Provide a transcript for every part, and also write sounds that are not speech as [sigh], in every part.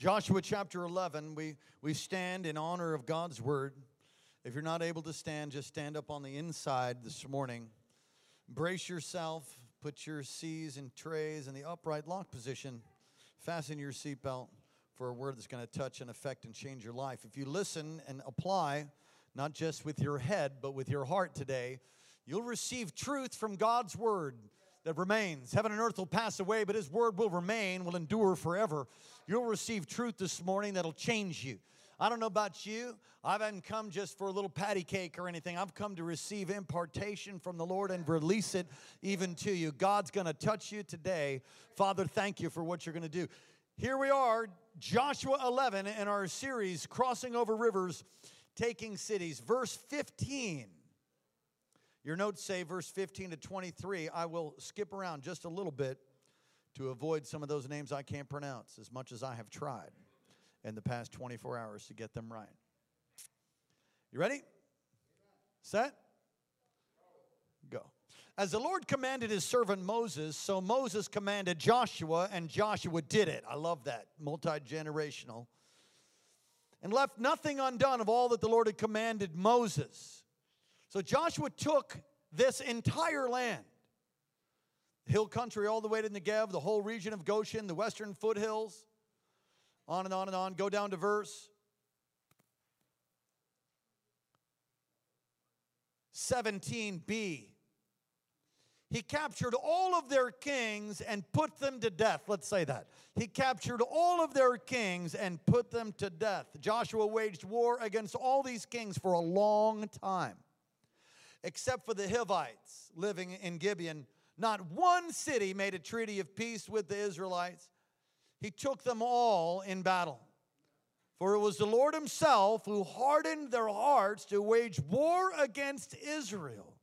Joshua chapter 11, we, we stand in honor of God's word. If you're not able to stand, just stand up on the inside this morning. Brace yourself, put your C's and trays in the upright lock position, fasten your seatbelt for a word that's going to touch and affect and change your life. If you listen and apply, not just with your head, but with your heart today, you'll receive truth from God's word that remains. Heaven and earth will pass away, but His word will remain, will endure forever. You'll receive truth this morning that'll change you. I don't know about you. I haven't come just for a little patty cake or anything. I've come to receive impartation from the Lord and release it even to you. God's going to touch you today. Father, thank you for what you're going to do. Here we are, Joshua 11, in our series, Crossing Over Rivers, Taking Cities. Verse 15 your notes say verse 15 to 23. I will skip around just a little bit to avoid some of those names I can't pronounce as much as I have tried in the past 24 hours to get them right. You ready? Set? Go. As the Lord commanded his servant Moses, so Moses commanded Joshua, and Joshua did it. I love that. Multi generational. And left nothing undone of all that the Lord had commanded Moses. So Joshua took this entire land, hill country all the way to Negev, the whole region of Goshen, the western foothills, on and on and on. Go down to verse 17b. He captured all of their kings and put them to death. Let's say that. He captured all of their kings and put them to death. Joshua waged war against all these kings for a long time except for the Hivites living in Gibeon. Not one city made a treaty of peace with the Israelites. He took them all in battle. For it was the Lord Himself who hardened their hearts to wage war against Israel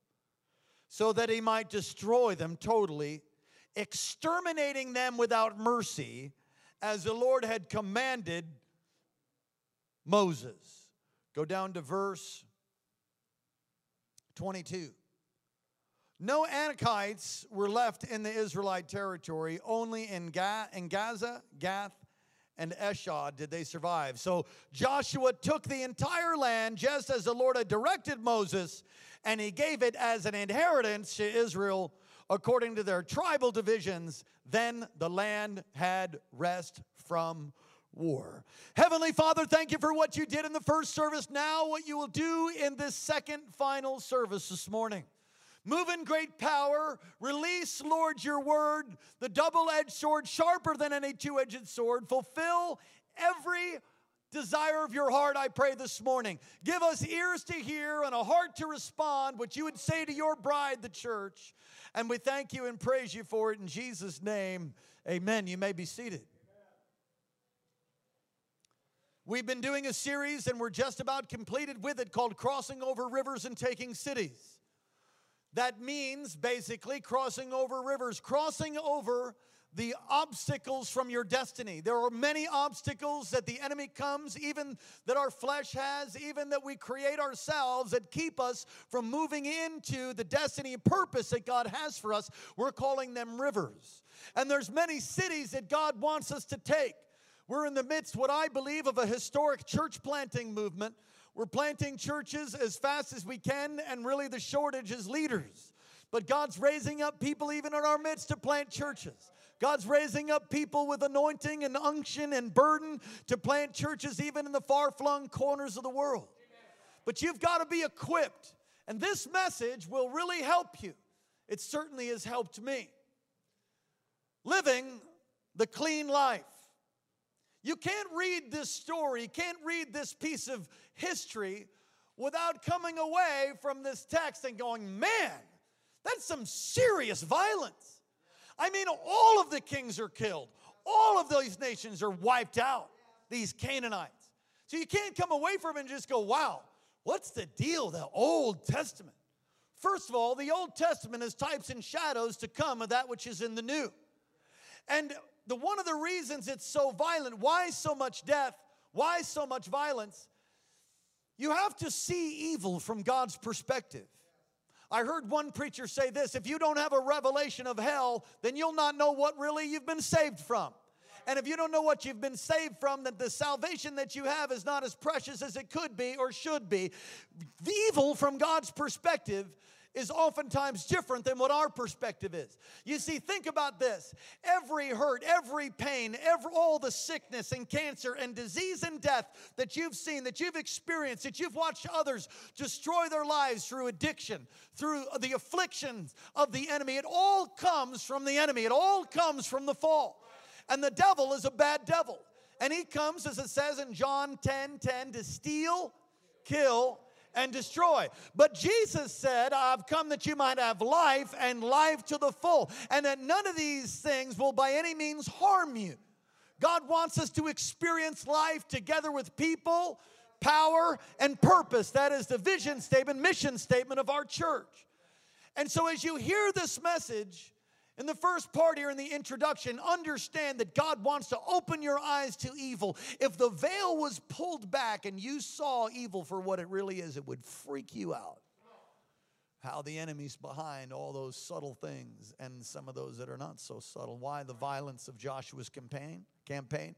so that He might destroy them totally, exterminating them without mercy, as the Lord had commanded Moses. Go down to verse 22. No Anakites were left in the Israelite territory, only in, Ga- in Gaza, Gath, and Ashdod did they survive. So Joshua took the entire land just as the Lord had directed Moses, and he gave it as an inheritance to Israel according to their tribal divisions. Then the land had rest from war. Heavenly Father, thank you for what you did in the first service. Now, what you will do in this second final service this morning. Move in great power. Release, Lord, your word, the double edged sword, sharper than any two edged sword. Fulfill every desire of your heart, I pray this morning. Give us ears to hear and a heart to respond, what you would say to your bride, the church. And we thank you and praise you for it in Jesus' name. Amen. You may be seated. We've been doing a series and we're just about completed with it called Crossing Over Rivers and Taking Cities. That means basically crossing over rivers, crossing over the obstacles from your destiny. There are many obstacles that the enemy comes, even that our flesh has, even that we create ourselves that keep us from moving into the destiny and purpose that God has for us. We're calling them rivers. And there's many cities that God wants us to take. We're in the midst, what I believe, of a historic church planting movement. We're planting churches as fast as we can, and really the shortage is leaders. But God's raising up people even in our midst to plant churches. God's raising up people with anointing and unction and burden to plant churches even in the far flung corners of the world. But you've got to be equipped. And this message will really help you. It certainly has helped me. Living the clean life. You can't read this story, can't read this piece of history without coming away from this text and going, man, that's some serious violence. I mean, all of the kings are killed, all of those nations are wiped out, these Canaanites. So you can't come away from it and just go, wow, what's the deal, the Old Testament? First of all, the Old Testament is types and shadows to come of that which is in the New. And the one of the reasons it's so violent, why so much death, why so much violence, you have to see evil from God's perspective. I heard one preacher say this if you don't have a revelation of hell, then you'll not know what really you've been saved from. And if you don't know what you've been saved from, that the salvation that you have is not as precious as it could be or should be. The evil from God's perspective is oftentimes different than what our perspective is. You see, think about this every hurt, every pain, every, all the sickness and cancer and disease and death that you've seen, that you've experienced, that you've watched others destroy their lives through addiction, through the afflictions of the enemy, it all comes from the enemy, it all comes from the fall. And the devil is a bad devil. And he comes, as it says in John 10 10, to steal, kill, and destroy. But Jesus said, I've come that you might have life and life to the full, and that none of these things will by any means harm you. God wants us to experience life together with people, power, and purpose. That is the vision statement, mission statement of our church. And so, as you hear this message, in the first part here in the introduction, understand that God wants to open your eyes to evil. If the veil was pulled back and you saw evil for what it really is, it would freak you out. How the enemy's behind all those subtle things and some of those that are not so subtle. Why the violence of Joshua's campaign? Campaign?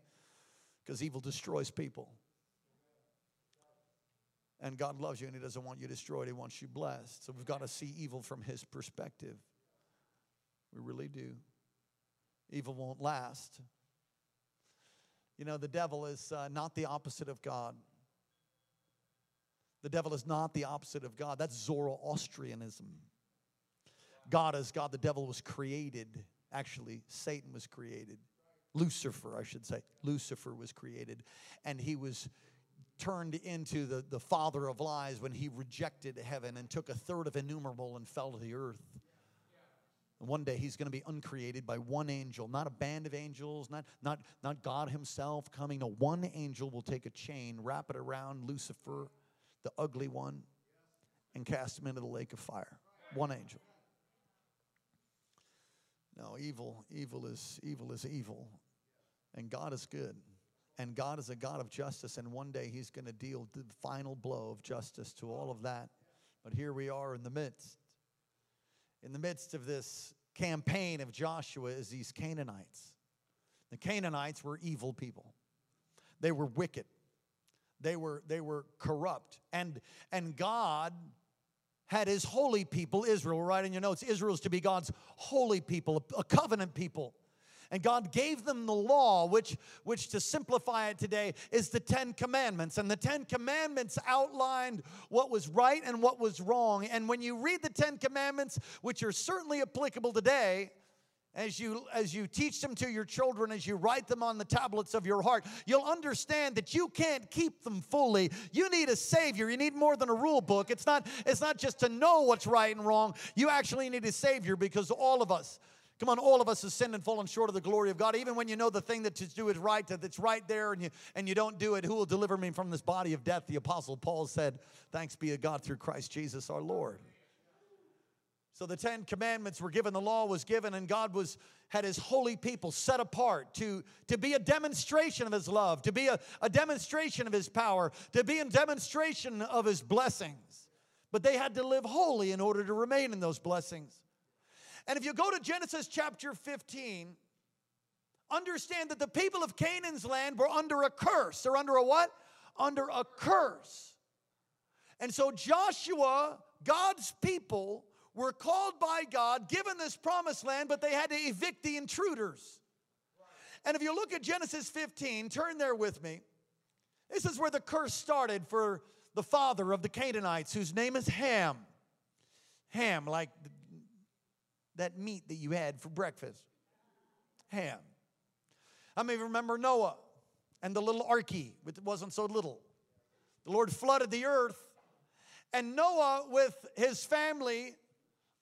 Because evil destroys people. And God loves you and He doesn't want you destroyed, He wants you blessed. So we've got to see evil from His perspective. We really do. Evil won't last. You know, the devil is uh, not the opposite of God. The devil is not the opposite of God. That's Zoroastrianism. God is God. The devil was created. Actually, Satan was created. Lucifer, I should say. Lucifer was created. And he was turned into the, the father of lies when he rejected heaven and took a third of innumerable and fell to the earth. One day he's going to be uncreated by one angel, not a band of angels, not, not, not God himself coming. No, one angel will take a chain, wrap it around Lucifer, the ugly one, and cast him into the lake of fire. One angel. No, evil, evil is evil is evil. And God is good. And God is a God of justice. And one day he's going to deal the final blow of justice to all of that. But here we are in the midst in the midst of this campaign of Joshua is these Canaanites. The Canaanites were evil people. They were wicked. They were, they were corrupt. And, and God had his holy people, Israel. Write in your notes, Israel is to be God's holy people, a covenant people. And God gave them the law, which, which to simplify it today is the Ten Commandments. And the Ten Commandments outlined what was right and what was wrong. And when you read the Ten Commandments, which are certainly applicable today, as you as you teach them to your children as you write them on the tablets of your heart you'll understand that you can't keep them fully you need a savior you need more than a rule book it's not it's not just to know what's right and wrong you actually need a savior because all of us Come on, all of us have sinned and fallen short of the glory of God. Even when you know the thing that to do is right, that's right there, and you and you don't do it, who will deliver me from this body of death? The apostle Paul said, Thanks be to God through Christ Jesus our Lord. So the Ten Commandments were given, the law was given, and God was had his holy people set apart to, to be a demonstration of his love, to be a, a demonstration of his power, to be a demonstration of his blessings. But they had to live holy in order to remain in those blessings. And if you go to Genesis chapter 15, understand that the people of Canaan's land were under a curse. They're under a what? Under a curse. And so Joshua, God's people, were called by God, given this promised land, but they had to evict the intruders. And if you look at Genesis 15, turn there with me. This is where the curse started for the father of the Canaanites, whose name is Ham. Ham, like that meat that you had for breakfast? Ham. I may remember Noah and the little arky? It wasn't so little. The Lord flooded the earth, and Noah, with his family,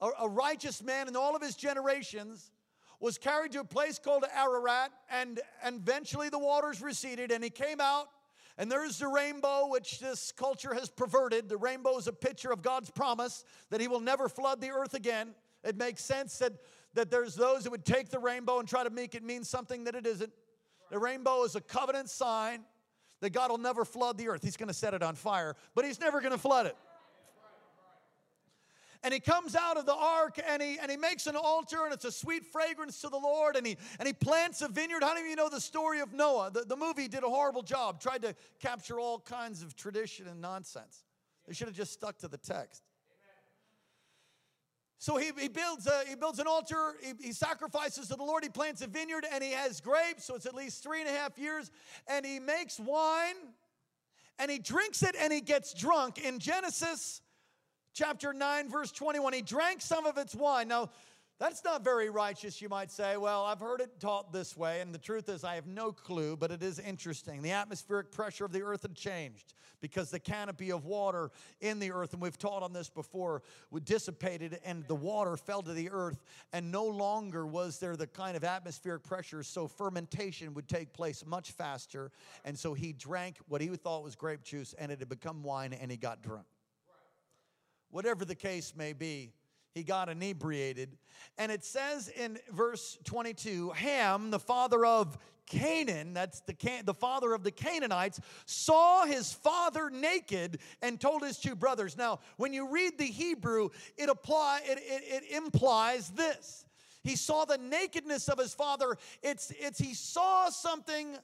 a, a righteous man in all of his generations, was carried to a place called Ararat, and, and eventually the waters receded, and he came out and there's the rainbow, which this culture has perverted. The rainbow is a picture of God's promise that He will never flood the earth again. It makes sense that, that there's those that would take the rainbow and try to make it mean something that it isn't. The rainbow is a covenant sign that God will never flood the earth. He's going to set it on fire, but He's never going to flood it. and he comes out of the ark and he and he makes an altar and it's a sweet fragrance to the lord and he and he plants a vineyard how many of you know the story of noah the, the movie did a horrible job tried to capture all kinds of tradition and nonsense they should have just stuck to the text so he, he builds a, he builds an altar he, he sacrifices to the lord he plants a vineyard and he has grapes so it's at least three and a half years and he makes wine and he drinks it and he gets drunk in genesis chapter 9, verse 21. He drank some of its wine. Now, that's not very righteous, you might say. Well, I've heard it taught this way, and the truth is, I have no clue, but it is interesting. The atmospheric pressure of the earth had changed because the canopy of water in the earth, and we've taught on this before, dissipated, and the water fell to the earth, and no longer was there the kind of atmospheric pressure, so fermentation would take place much faster. And so he drank what he thought was grape juice, and it had become wine, and he got drunk whatever the case may be, he got inebriated. And it says in verse 22 Ham, the father of Canaan, that's the, Can- the father of the Canaanites, saw his father naked and told his two brothers. Now, when you read the Hebrew, it, apply, it, it, it implies this. He saw the nakedness of his father. It's, it's he saw something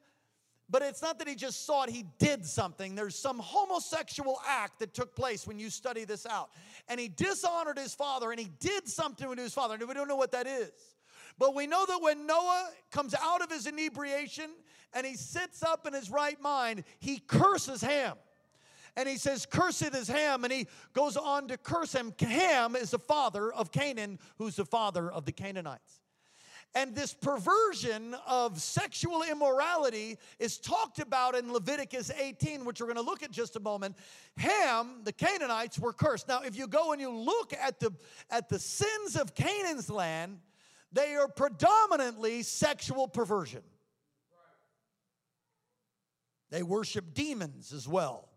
but it's not that he just saw it, he did something. There's some homosexual act that took place when you study this out. And he dishonored his father and he did something to his father. And we don't know what that is. But we know that when Noah comes out of his inebriation and he sits up in his right mind, he curses Ham. And he says, Cursed is Ham. And he goes on to curse him. Ham is the father of Canaan, who's the father of the Canaanites. And this perversion of sexual immorality is talked about in Leviticus 18, which we're going to look at just a moment. Ham, the Canaanites, were cursed. Now, if you go and you look at the, at the sins of Canaan's land, they are predominantly sexual perversion. They worship demons as well,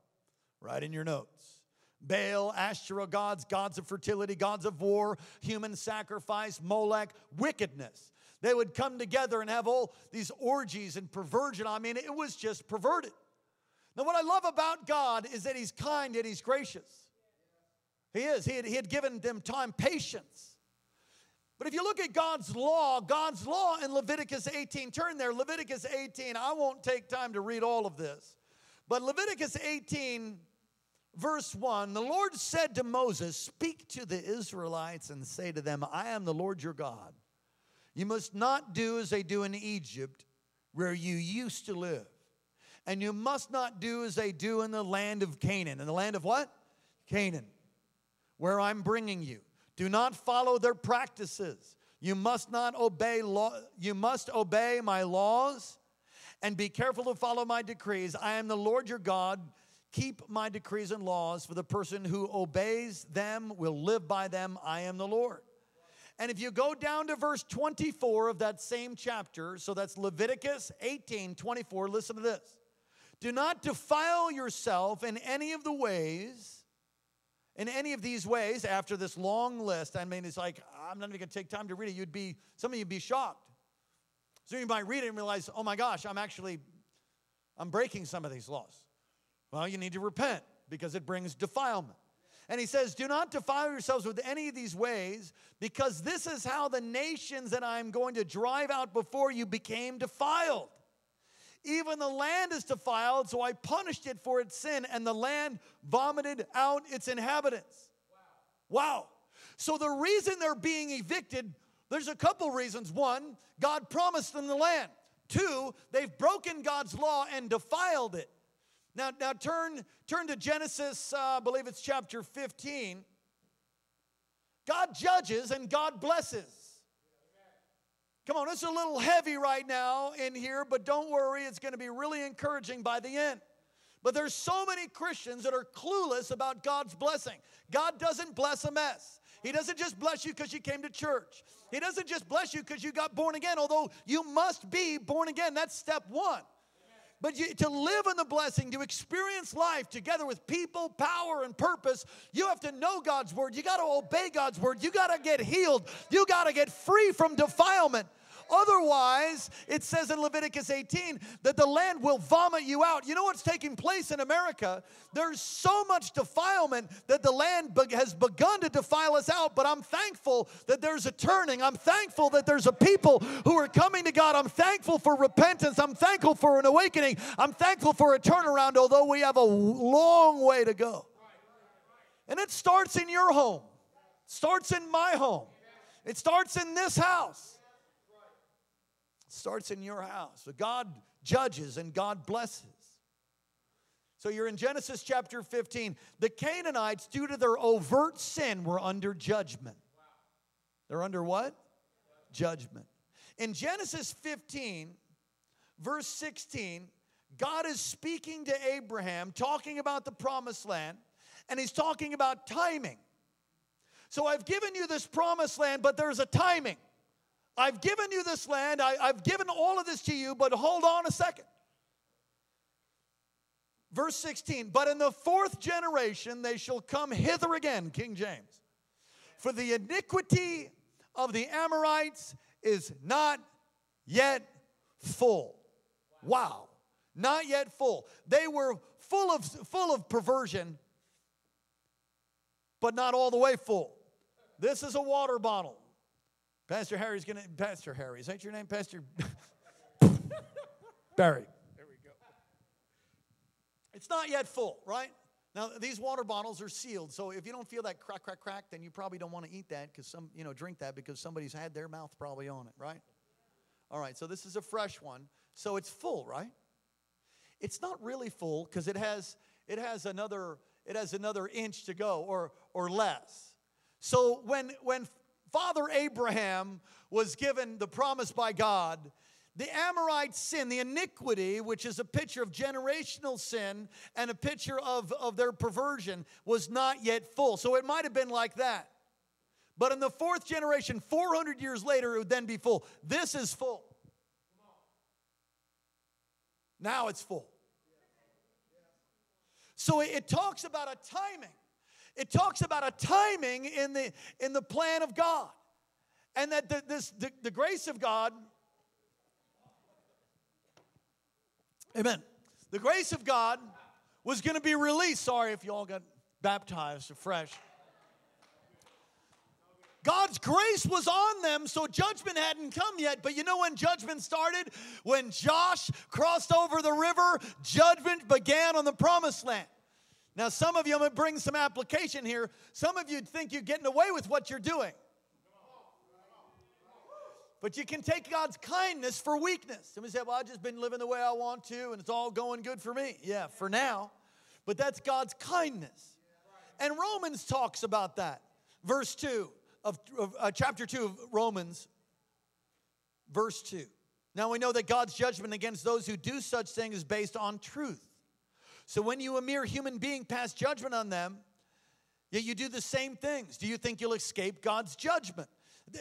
right in your notes. Baal, Asherah gods, gods of fertility, gods of war, human sacrifice, Molech, wickedness. They would come together and have all these orgies and perversion. I mean, it was just perverted. Now, what I love about God is that He's kind and He's gracious. He is. He had, he had given them time, patience. But if you look at God's law, God's law in Leviticus 18, turn there, Leviticus 18. I won't take time to read all of this. But Leviticus 18, verse 1 the Lord said to Moses, Speak to the Israelites and say to them, I am the Lord your God. You must not do as they do in Egypt, where you used to live. And you must not do as they do in the land of Canaan. In the land of what? Canaan, where I'm bringing you. Do not follow their practices. You must not obey law, you must obey my laws and be careful to follow my decrees. I am the Lord your God. Keep my decrees and laws, for the person who obeys them will live by them. I am the Lord. And if you go down to verse 24 of that same chapter, so that's Leviticus 18 24, listen to this. Do not defile yourself in any of the ways, in any of these ways, after this long list. I mean, it's like, I'm not even gonna take time to read it. You'd be, some of you'd be shocked. So you might read it and realize, oh my gosh, I'm actually, I'm breaking some of these laws. Well, you need to repent because it brings defilement. And he says, Do not defile yourselves with any of these ways, because this is how the nations that I'm going to drive out before you became defiled. Even the land is defiled, so I punished it for its sin, and the land vomited out its inhabitants. Wow. wow. So the reason they're being evicted, there's a couple reasons. One, God promised them the land. Two, they've broken God's law and defiled it. Now, now turn, turn to Genesis, uh, I believe it's chapter 15. God judges and God blesses. Come on, it's a little heavy right now in here, but don't worry, it's going to be really encouraging by the end. But there's so many Christians that are clueless about God's blessing. God doesn't bless a mess. He doesn't just bless you because you came to church. He doesn't just bless you because you got born again, although you must be born again. That's step one. But you, to live in the blessing, to experience life together with people, power, and purpose, you have to know God's word. You got to obey God's word. You got to get healed. You got to get free from defilement. Otherwise, it says in Leviticus 18 that the land will vomit you out. You know what's taking place in America? There's so much defilement that the land has begun to defile us out, but I'm thankful that there's a turning. I'm thankful that there's a people who are coming to God. I'm thankful for repentance. I'm thankful for an awakening. I'm thankful for a turnaround, although we have a long way to go. And it starts in your home, starts in my home, it starts in this house, starts in your house. So God judges and God blesses. So you're in Genesis chapter 15. The Canaanites, due to their overt sin, were under judgment. They're under what? Judgment. In Genesis 15, verse 16, God is speaking to Abraham, talking about the promised land and he's talking about timing. So I've given you this promised land, but there's a timing. I've given you this land, I, have given all of this to you, but hold on a second. Verse 16, but in the fourth generation they shall come hither again, King James. For the iniquity of the Amorites is not yet full. Wow, not yet full. They were full of, full of perversion, but not all the way full. This is a water bottle. Pastor Harry's gonna, Pastor Harry, is that your name, Pastor? [laughs] Barry. There we go. It's not yet full, right? Now, these water bottles are sealed, so if you don't feel that crack, crack, crack, then you probably don't want to eat that because some, you know, drink that because somebody's had their mouth probably on it, right? All right, so this is a fresh one, so it's full, right? It's not really full because it has it has another it has another inch to go or, or less. So when, when Father Abraham was given the promise by God, the Amorite sin, the iniquity, which is a picture of generational sin and a picture of, of their perversion, was not yet full. So it might have been like that. But in the fourth generation, 400 years later, it would then be full. This is full. Now it's full. So it talks about a timing. It talks about a timing in the in the plan of God. And that the, this the, the grace of God Amen. The grace of God was going to be released. Sorry if you all got baptized afresh. God's grace was on them, so judgment hadn't come yet. But you know when judgment started? When Josh crossed over the river, judgment began on the promised land. Now, some of you, to bring some application here. Some of you think you're getting away with what you're doing. But you can take God's kindness for weakness. Somebody say, Well, I've just been living the way I want to, and it's all going good for me. Yeah, for now. But that's God's kindness. And Romans talks about that. Verse 2 of, of uh, chapter 2 of Romans, verse 2. Now we know that God's judgment against those who do such things is based on truth. So when you, a mere human being, pass judgment on them, yet you do the same things, do you think you'll escape God's judgment?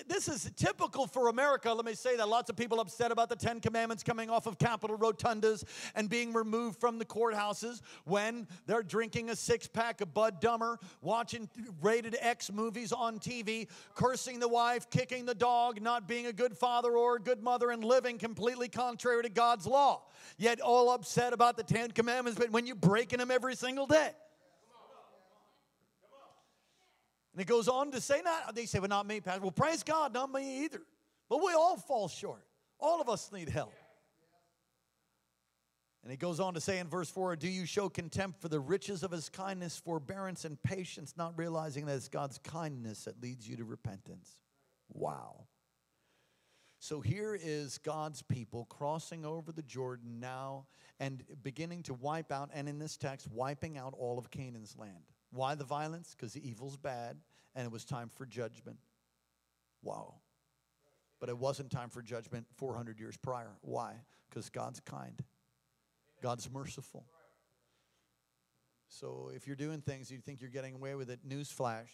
This is typical for America. Let me say that lots of people upset about the Ten Commandments coming off of Capitol rotundas and being removed from the courthouses when they're drinking a six pack of Bud Dummer, watching rated X movies on TV, cursing the wife, kicking the dog, not being a good father or a good mother, and living completely contrary to God's law. Yet all upset about the Ten Commandments, but when you're breaking them every single day. And it goes on to say, not, they say, well, not me, Pastor. Well, praise God, not me either. But we all fall short. All of us need help. And he goes on to say in verse 4 Do you show contempt for the riches of his kindness, forbearance, and patience, not realizing that it's God's kindness that leads you to repentance? Wow. So here is God's people crossing over the Jordan now and beginning to wipe out, and in this text, wiping out all of Canaan's land. Why the violence? Because the evil's bad and it was time for judgment. Wow. But it wasn't time for judgment 400 years prior. Why? Because God's kind, God's merciful. So if you're doing things you think you're getting away with it, newsflash,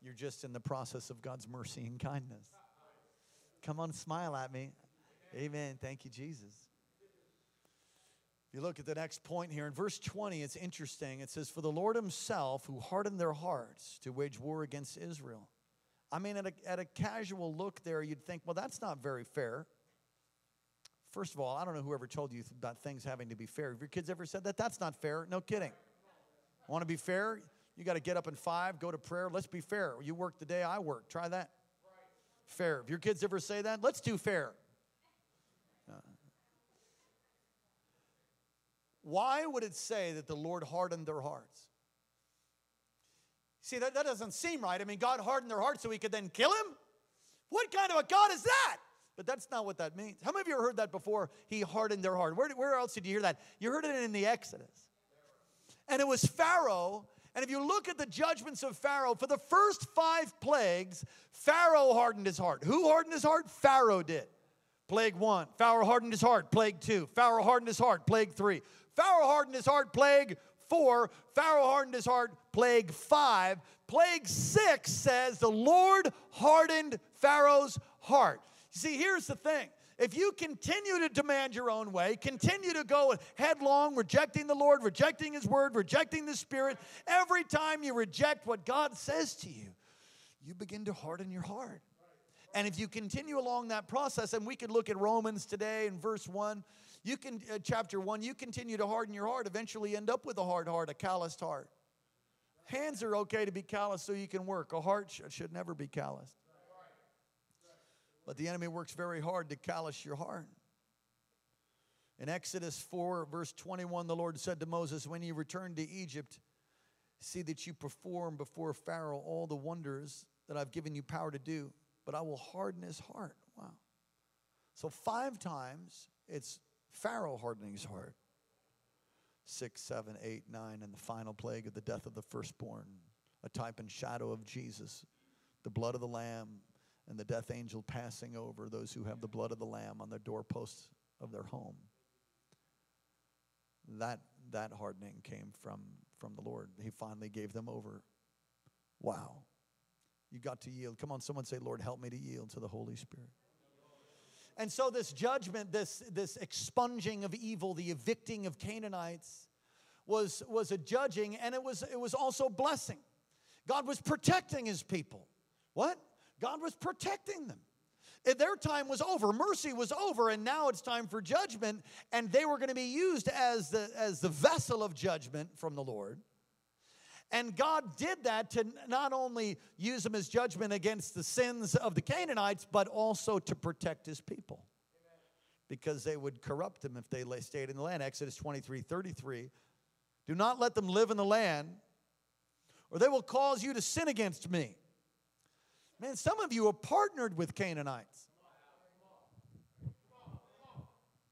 you're just in the process of God's mercy and kindness. Come on, smile at me. Amen. Thank you, Jesus you look at the next point here in verse 20, it's interesting. It says, For the Lord himself, who hardened their hearts to wage war against Israel. I mean, at a, at a casual look there, you'd think, well, that's not very fair. First of all, I don't know whoever told you about things having to be fair. Have your kids ever said that? That's not fair. No kidding. Want to be fair? You got to get up in five, go to prayer. Let's be fair. You work the day I work. Try that. Fair. If your kids ever say that, let's do fair. Why would it say that the Lord hardened their hearts? See, that, that doesn't seem right. I mean, God hardened their hearts so he could then kill him? What kind of a God is that? But that's not what that means. How many of you heard that before? He hardened their heart. Where, where else did you hear that? You heard it in the Exodus. And it was Pharaoh. And if you look at the judgments of Pharaoh, for the first five plagues, Pharaoh hardened his heart. Who hardened his heart? Pharaoh did. Plague one. Pharaoh hardened his heart. Plague two. Pharaoh hardened his heart. Plague three. Pharaoh hardened his heart. Plague four. Pharaoh hardened his heart. Plague five. Plague six says the Lord hardened Pharaoh's heart. See, here's the thing. If you continue to demand your own way, continue to go headlong, rejecting the Lord, rejecting His word, rejecting the Spirit, every time you reject what God says to you, you begin to harden your heart. And if you continue along that process, and we could look at Romans today in verse 1, you can, uh, chapter 1, you continue to harden your heart, eventually end up with a hard heart, a calloused heart. Hands are okay to be calloused so you can work. A heart sh- should never be calloused. But the enemy works very hard to callous your heart. In Exodus 4, verse 21, the Lord said to Moses, When you return to Egypt, see that you perform before Pharaoh all the wonders that I've given you power to do, but I will harden his heart. Wow. So, five times it's Pharaoh hardening his heart. Six, seven, eight, nine, and the final plague of the death of the firstborn, a type and shadow of Jesus, the blood of the Lamb, and the death angel passing over those who have the blood of the Lamb on the doorposts of their home. That, that hardening came from, from the Lord. He finally gave them over. Wow. You got to yield. Come on, someone say, Lord, help me to yield to the Holy Spirit. And so, this judgment, this, this expunging of evil, the evicting of Canaanites, was, was a judging and it was, it was also blessing. God was protecting his people. What? God was protecting them. Their time was over. Mercy was over, and now it's time for judgment. And they were going to be used as the, as the vessel of judgment from the Lord. And God did that to not only use them as judgment against the sins of the Canaanites, but also to protect his people. Because they would corrupt them if they stayed in the land. Exodus 23 33. Do not let them live in the land, or they will cause you to sin against me. Man, some of you are partnered with Canaanites.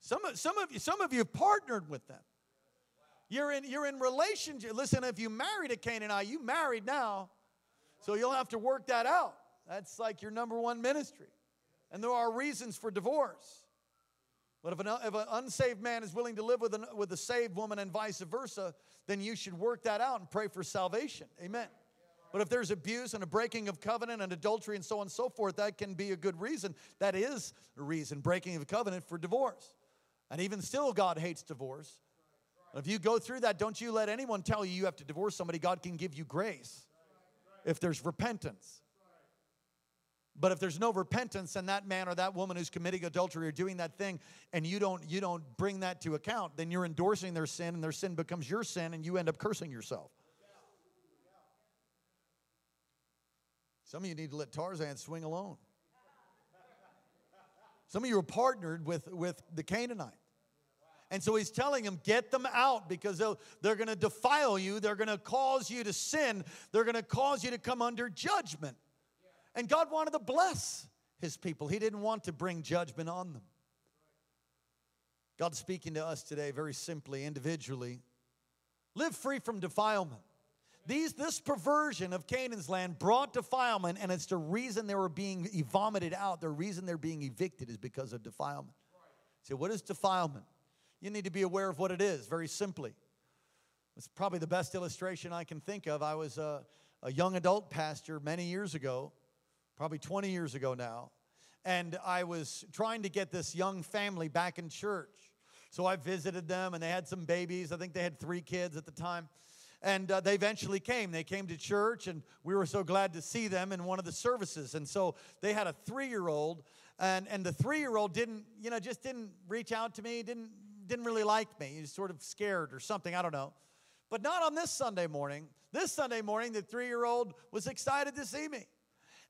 Some, some, of you, some of you have partnered with them. You're in, you're in relationship. Listen, if you married a Canaanite, you married now. So you'll have to work that out. That's like your number one ministry. And there are reasons for divorce. But if an, if an unsaved man is willing to live with, an, with a saved woman and vice versa, then you should work that out and pray for salvation. Amen. But if there's abuse and a breaking of covenant and adultery and so on and so forth, that can be a good reason. That is a reason, breaking of covenant for divorce. And even still, God hates divorce. If you go through that, don't you let anyone tell you you have to divorce somebody. God can give you grace if there's repentance. But if there's no repentance and that man or that woman who's committing adultery or doing that thing and you don't you don't bring that to account, then you're endorsing their sin and their sin becomes your sin and you end up cursing yourself. Some of you need to let Tarzan swing alone. Some of you are partnered with, with the Canaanite. And so he's telling them, get them out because they're going to defile you. They're going to cause you to sin. They're going to cause you to come under judgment. And God wanted to bless his people, He didn't want to bring judgment on them. God's speaking to us today very simply, individually. Live free from defilement. These, this perversion of Canaan's land brought defilement, and it's the reason they were being vomited out. The reason they're being evicted is because of defilement. So, what is defilement? You need to be aware of what it is, very simply. It's probably the best illustration I can think of. I was a, a young adult pastor many years ago, probably 20 years ago now, and I was trying to get this young family back in church. So I visited them, and they had some babies. I think they had three kids at the time. and uh, they eventually came. They came to church, and we were so glad to see them in one of the services. And so they had a three year old, and, and the three year old didn't, you know, just didn't reach out to me, didn't, didn't really like me. He was sort of scared or something, I don't know. But not on this Sunday morning. This Sunday morning, the three year old was excited to see me.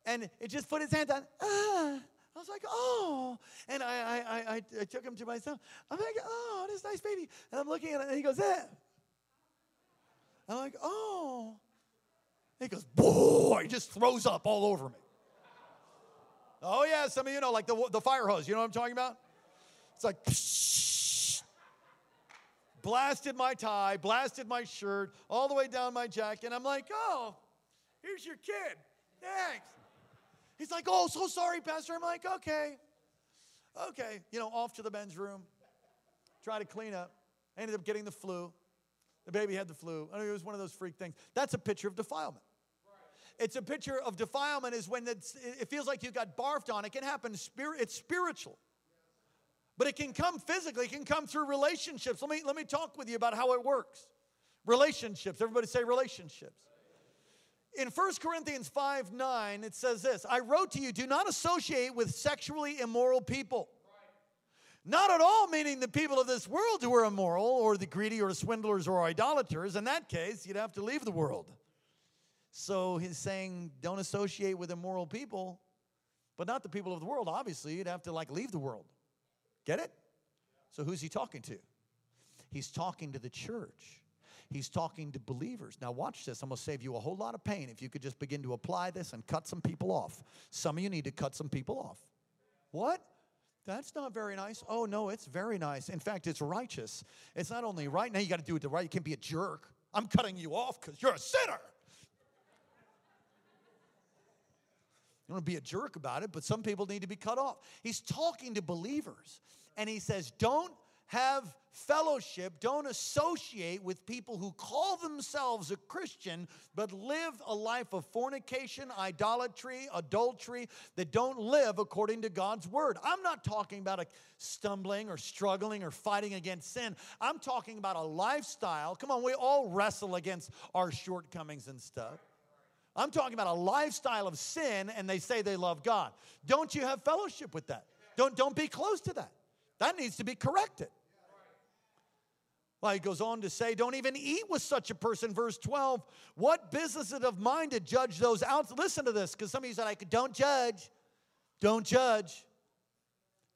And it just put his hand on, ah. I was like, oh. And I, I, I, I took him to myself. I'm like, oh, this nice baby. And I'm looking at it, and he goes, eh. I'm like, oh. He goes, boy, he just throws up all over me. Oh, yeah, some of you know, like the, the fire hose. You know what I'm talking about? It's like, psh, blasted my tie, blasted my shirt, all the way down my jacket. I'm like, oh, here's your kid. Thanks. He's like, oh, so sorry, Pastor. I'm like, okay. Okay. You know, off to the men's room, try to clean up. Ended up getting the flu. The baby had the flu. I mean, it was one of those freak things. That's a picture of defilement. It's a picture of defilement is when it feels like you got barfed on. It can happen, it's spiritual. But it can come physically, it can come through relationships. Let me, let me talk with you about how it works. Relationships. Everybody say relationships. In 1 Corinthians 5 9, it says this I wrote to you, do not associate with sexually immoral people. Not at all meaning the people of this world who are immoral or the greedy or swindlers or idolaters. In that case, you'd have to leave the world. So he's saying, don't associate with immoral people, but not the people of the world. Obviously, you'd have to like leave the world. Get it? So who's he talking to? He's talking to the church. He's talking to believers. Now, watch this. I'm going to save you a whole lot of pain if you could just begin to apply this and cut some people off. Some of you need to cut some people off. What? That's not very nice. Oh, no, it's very nice. In fact, it's righteous. It's not only right. Now you got to do it the right. You can't be a jerk. I'm cutting you off because you're a sinner. Want to be a jerk about it, but some people need to be cut off. He's talking to believers, and he says, Don't have fellowship, don't associate with people who call themselves a Christian but live a life of fornication, idolatry, adultery, that don't live according to God's word. I'm not talking about a stumbling or struggling or fighting against sin. I'm talking about a lifestyle. Come on, we all wrestle against our shortcomings and stuff. I'm talking about a lifestyle of sin and they say they love God. Don't you have fellowship with that? Don't, don't be close to that. That needs to be corrected. Well, he goes on to say, Don't even eat with such a person. Verse 12, what business is it of mine to judge those out? Listen to this, because some of you said, I could, don't judge. Don't judge.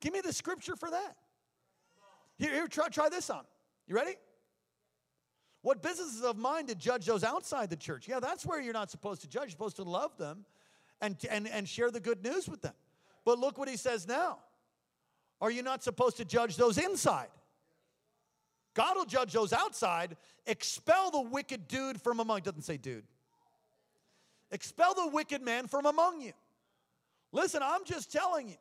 Give me the scripture for that. Here, here try, try this on. You ready? What business is of mine to judge those outside the church? Yeah, that's where you're not supposed to judge. You're supposed to love them and, and, and share the good news with them. But look what he says now. Are you not supposed to judge those inside? God will judge those outside. Expel the wicked dude from among. Doesn't say dude. Expel the wicked man from among you. Listen, I'm just telling you.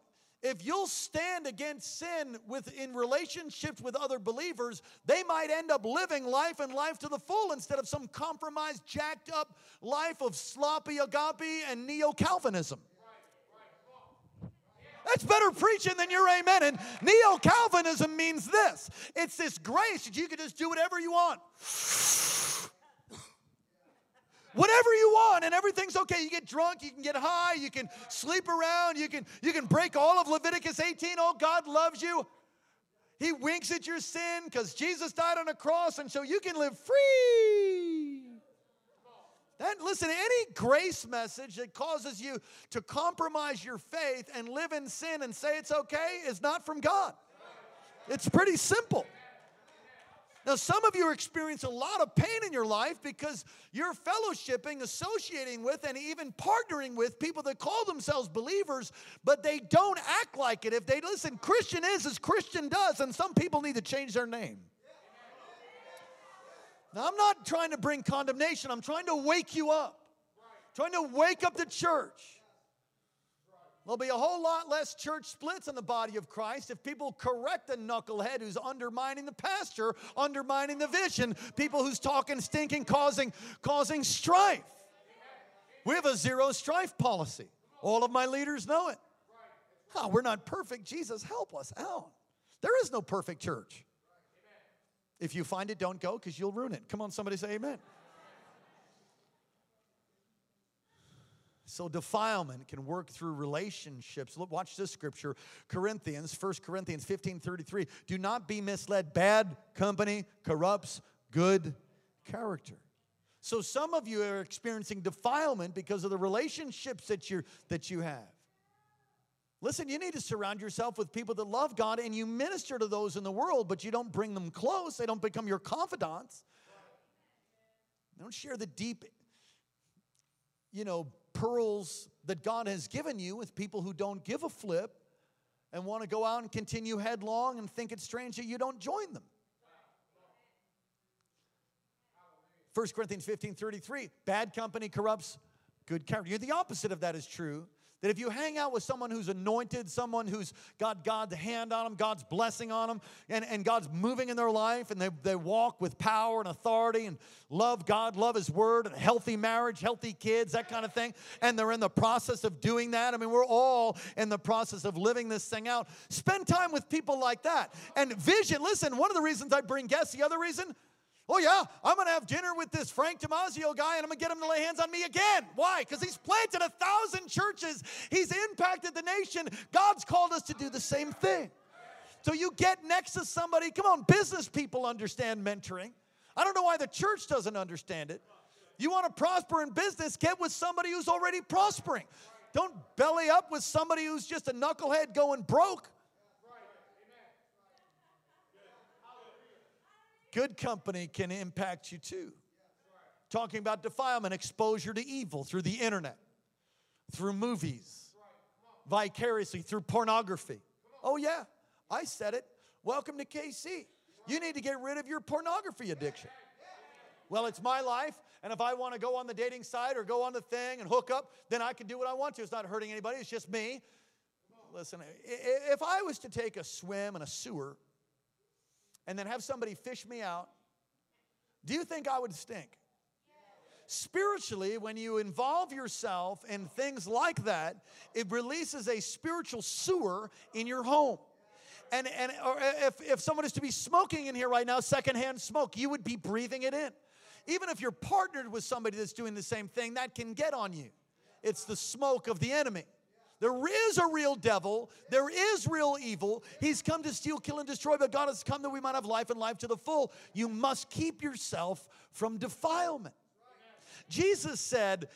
If you'll stand against sin with in relationships with other believers, they might end up living life and life to the full instead of some compromised, jacked up life of sloppy agape and neo Calvinism. That's better preaching than your amen. And neo Calvinism means this it's this grace that you can just do whatever you want. Whatever you want and everything's okay you get drunk you can get high you can sleep around you can you can break all of leviticus 18 oh god loves you he winks at your sin because jesus died on a cross and so you can live free that, listen, any grace message that causes you to compromise your faith and live in sin and say it's okay is not from God. It's pretty simple. Now, some of you experience a lot of pain in your life because you're fellowshipping, associating with, and even partnering with people that call themselves believers, but they don't act like it. If they listen, Christian is as Christian does, and some people need to change their name. Now, I'm not trying to bring condemnation, I'm trying to wake you up, trying to wake up the church. There'll be a whole lot less church splits in the body of Christ if people correct the knucklehead who's undermining the pastor, undermining the vision, people who's talking stinking, causing, causing strife. We have a zero strife policy. All of my leaders know it. Oh, we're not perfect. Jesus, help us out. There is no perfect church. If you find it, don't go because you'll ruin it. Come on, somebody say amen. So defilement can work through relationships. Look, watch this scripture, Corinthians, 1 Corinthians 15, 33. Do not be misled. Bad company corrupts good character. So some of you are experiencing defilement because of the relationships that you that you have. Listen, you need to surround yourself with people that love God and you minister to those in the world, but you don't bring them close. They don't become your confidants. They Don't share the deep, you know, pearls that God has given you with people who don't give a flip and want to go out and continue headlong and think it's strange that you don't join them. 1 Corinthians 15 33, bad company corrupts good character. The opposite of that is true. That if you hang out with someone who's anointed, someone who's got God's hand on them, God's blessing on them, and, and God's moving in their life, and they, they walk with power and authority and love God, love His Word, and healthy marriage, healthy kids, that kind of thing, and they're in the process of doing that. I mean, we're all in the process of living this thing out. Spend time with people like that. And vision, listen, one of the reasons I bring guests, the other reason, Oh, yeah, I'm going to have dinner with this Frank Damazio guy and I'm going to get him to lay hands on me again. Why? Because he's planted a thousand churches, he's impacted the nation. God's called us to do the same thing. So you get next to somebody, come on, business people understand mentoring. I don't know why the church doesn't understand it. You want to prosper in business, get with somebody who's already prospering. Don't belly up with somebody who's just a knucklehead going broke. Good company can impact you too. Talking about defilement, exposure to evil through the internet, through movies, vicariously, through pornography. Oh, yeah, I said it. Welcome to KC. You need to get rid of your pornography addiction. Well, it's my life, and if I want to go on the dating site or go on the thing and hook up, then I can do what I want to. It's not hurting anybody, it's just me. Listen, if I was to take a swim in a sewer and then have somebody fish me out, do you think I would stink? Spiritually, when you involve yourself in things like that, it releases a spiritual sewer in your home. And, and or uh, if, if someone is to be smoking in here right now, secondhand smoke, you would be breathing it in. Even if you're partnered with somebody that's doing the same thing, that can get on you. It's the smoke of the enemy. There is a real devil. There is real evil. He's come to steal, kill, and destroy, but God has come that we might have life and life to the full. You must keep yourself from defilement. Jesus said,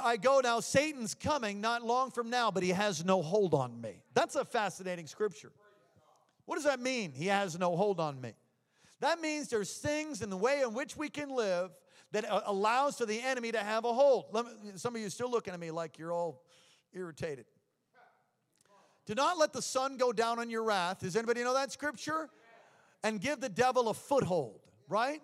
I go now, Satan's coming not long from now, but he has no hold on me. That's a fascinating scripture. What does that mean? He has no hold on me. That means there's things in the way in which we can live that allows for the enemy to have a hold. Me, some of you still looking at me like you're all irritated. Do not let the sun go down on your wrath. Does anybody know that scripture? And give the devil a foothold, right?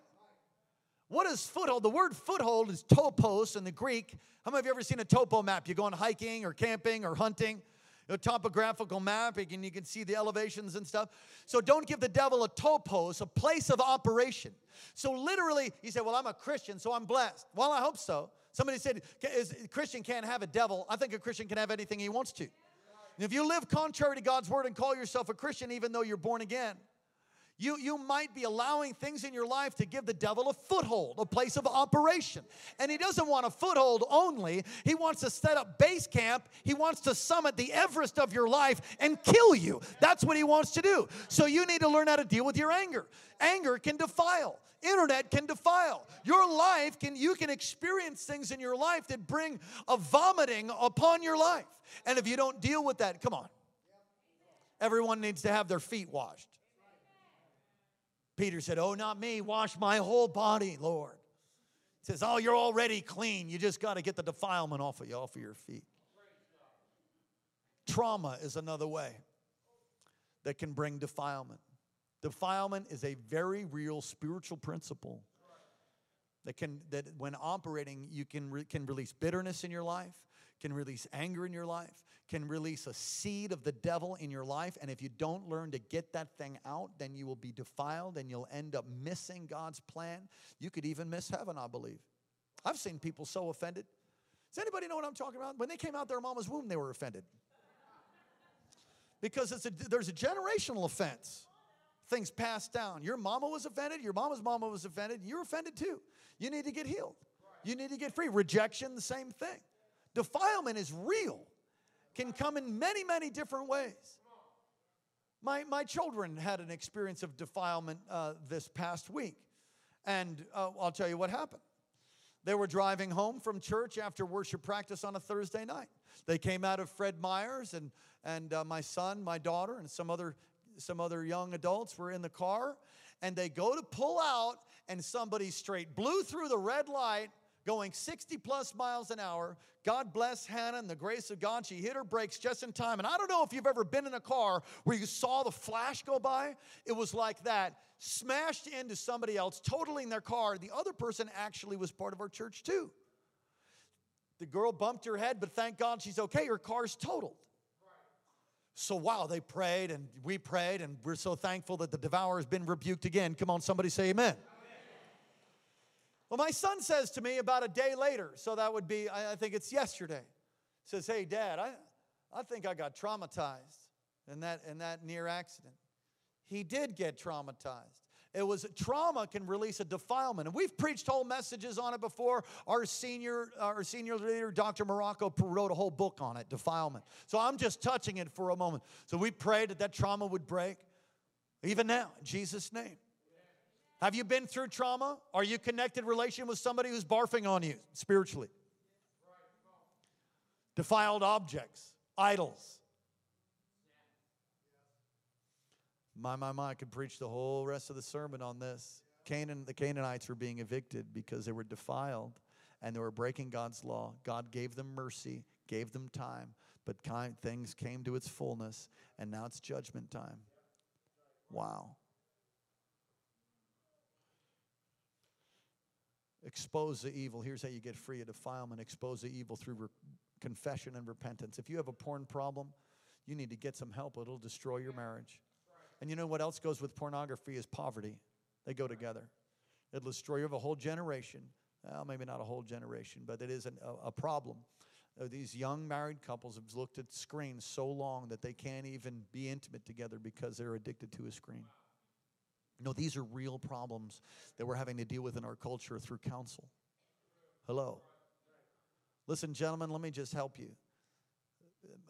What is foothold? The word foothold is topos in the Greek. How many of you ever seen a topo map? You go on hiking or camping or hunting, a topographical map, and you can see the elevations and stuff. So don't give the devil a topos, a place of operation. So literally, you say, Well, I'm a Christian, so I'm blessed. Well, I hope so. Somebody said, a Christian can't have a devil. I think a Christian can have anything he wants to. And if you live contrary to God's word and call yourself a Christian, even though you're born again, you, you might be allowing things in your life to give the devil a foothold, a place of operation. And he doesn't want a foothold only, he wants to set up base camp. He wants to summit the Everest of your life and kill you. That's what he wants to do. So you need to learn how to deal with your anger. Anger can defile. Internet can defile. Your life can you can experience things in your life that bring a vomiting upon your life. And if you don't deal with that, come on. Everyone needs to have their feet washed. Peter said, Oh, not me. Wash my whole body, Lord. He says, Oh, you're already clean. You just got to get the defilement off of you, off of your feet. Trauma is another way that can bring defilement. Defilement is a very real spiritual principle that can that when operating you can re, can release bitterness in your life can release anger in your life, can release a seed of the devil in your life. And if you don't learn to get that thing out, then you will be defiled and you'll end up missing God's plan. You could even miss heaven, I believe. I've seen people so offended. Does anybody know what I'm talking about? When they came out their mama's womb, they were offended. Because it's a, there's a generational offense. Things passed down. Your mama was offended, your mama's mama was offended, you're offended too. You need to get healed. You need to get free. Rejection, the same thing. Defilement is real, can come in many, many different ways. My, my children had an experience of defilement uh, this past week. And uh, I'll tell you what happened. They were driving home from church after worship practice on a Thursday night. They came out of Fred Meyer's, and, and uh, my son, my daughter, and some other, some other young adults were in the car. And they go to pull out, and somebody straight blew through the red light going 60 plus miles an hour. God bless Hannah and the grace of God. She hit her brakes just in time. And I don't know if you've ever been in a car where you saw the flash go by. It was like that, smashed into somebody else, totaling their car. The other person actually was part of our church too. The girl bumped her head, but thank God she's okay. Her car's totaled. So, wow, they prayed and we prayed, and we're so thankful that the devourer has been rebuked again. Come on, somebody say amen. Well, my son says to me about a day later, so that would be, I think it's yesterday, says, Hey, Dad, I, I think I got traumatized in that, in that near accident. He did get traumatized. It was trauma can release a defilement. And we've preached whole messages on it before. Our senior, our senior leader, Dr. Morocco, wrote a whole book on it, defilement. So I'm just touching it for a moment. So we prayed that that trauma would break. Even now, in Jesus' name. Have you been through trauma? Are you connected relation with somebody who's barfing on you spiritually? Defiled objects, idols. My, my, my, I could preach the whole rest of the sermon on this. Canaan, the Canaanites were being evicted because they were defiled and they were breaking God's law. God gave them mercy, gave them time, but kind, things came to its fullness, and now it's judgment time. Wow. Expose the evil. Here's how you get free of defilement. Expose the evil through re- confession and repentance. If you have a porn problem, you need to get some help. It'll destroy your marriage. And you know what else goes with pornography is poverty. They go together. It'll destroy a whole generation. Well, maybe not a whole generation, but it is an, a, a problem. Uh, these young married couples have looked at screens so long that they can't even be intimate together because they're addicted to a screen. No, these are real problems that we're having to deal with in our culture through counsel. Hello. Listen, gentlemen, let me just help you.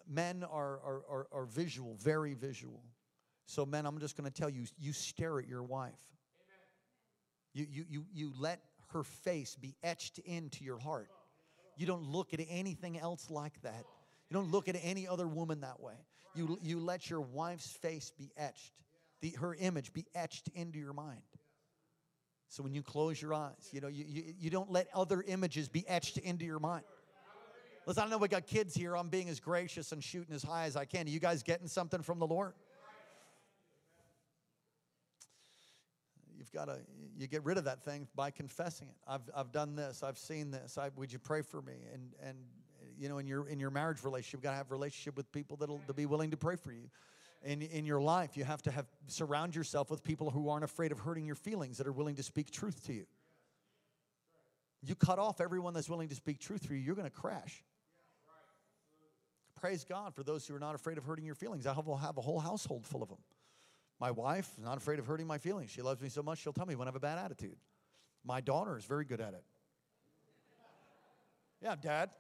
Men are, are, are, are visual, very visual. So, men, I'm just going to tell you you stare at your wife. You, you, you, you let her face be etched into your heart. You don't look at anything else like that. You don't look at any other woman that way. You, you let your wife's face be etched the, her image be etched into your mind. So when you close your eyes, you know, you, you, you don't let other images be etched into your mind. Listen, I know we got kids here. I'm being as gracious and shooting as high as I can. Are you guys getting something from the Lord? You've got to, you get rid of that thing by confessing it. I've, I've done this. I've seen this. I, would you pray for me? And, and, you know, in your, in your marriage relationship, you've got to have relationship with people that'll to be willing to pray for you in, in your life. You have to have surround yourself with people who aren't afraid of hurting your feelings, that are willing to speak truth to you. You cut off everyone that's willing to speak truth for you, you're going to crash. Praise God for those who are not afraid of hurting your feelings. I will have a whole household full of them. My wife is not afraid of hurting my feelings. She loves me so much, she'll tell me when I have a bad attitude. My daughter is very good at it. Yeah, dad.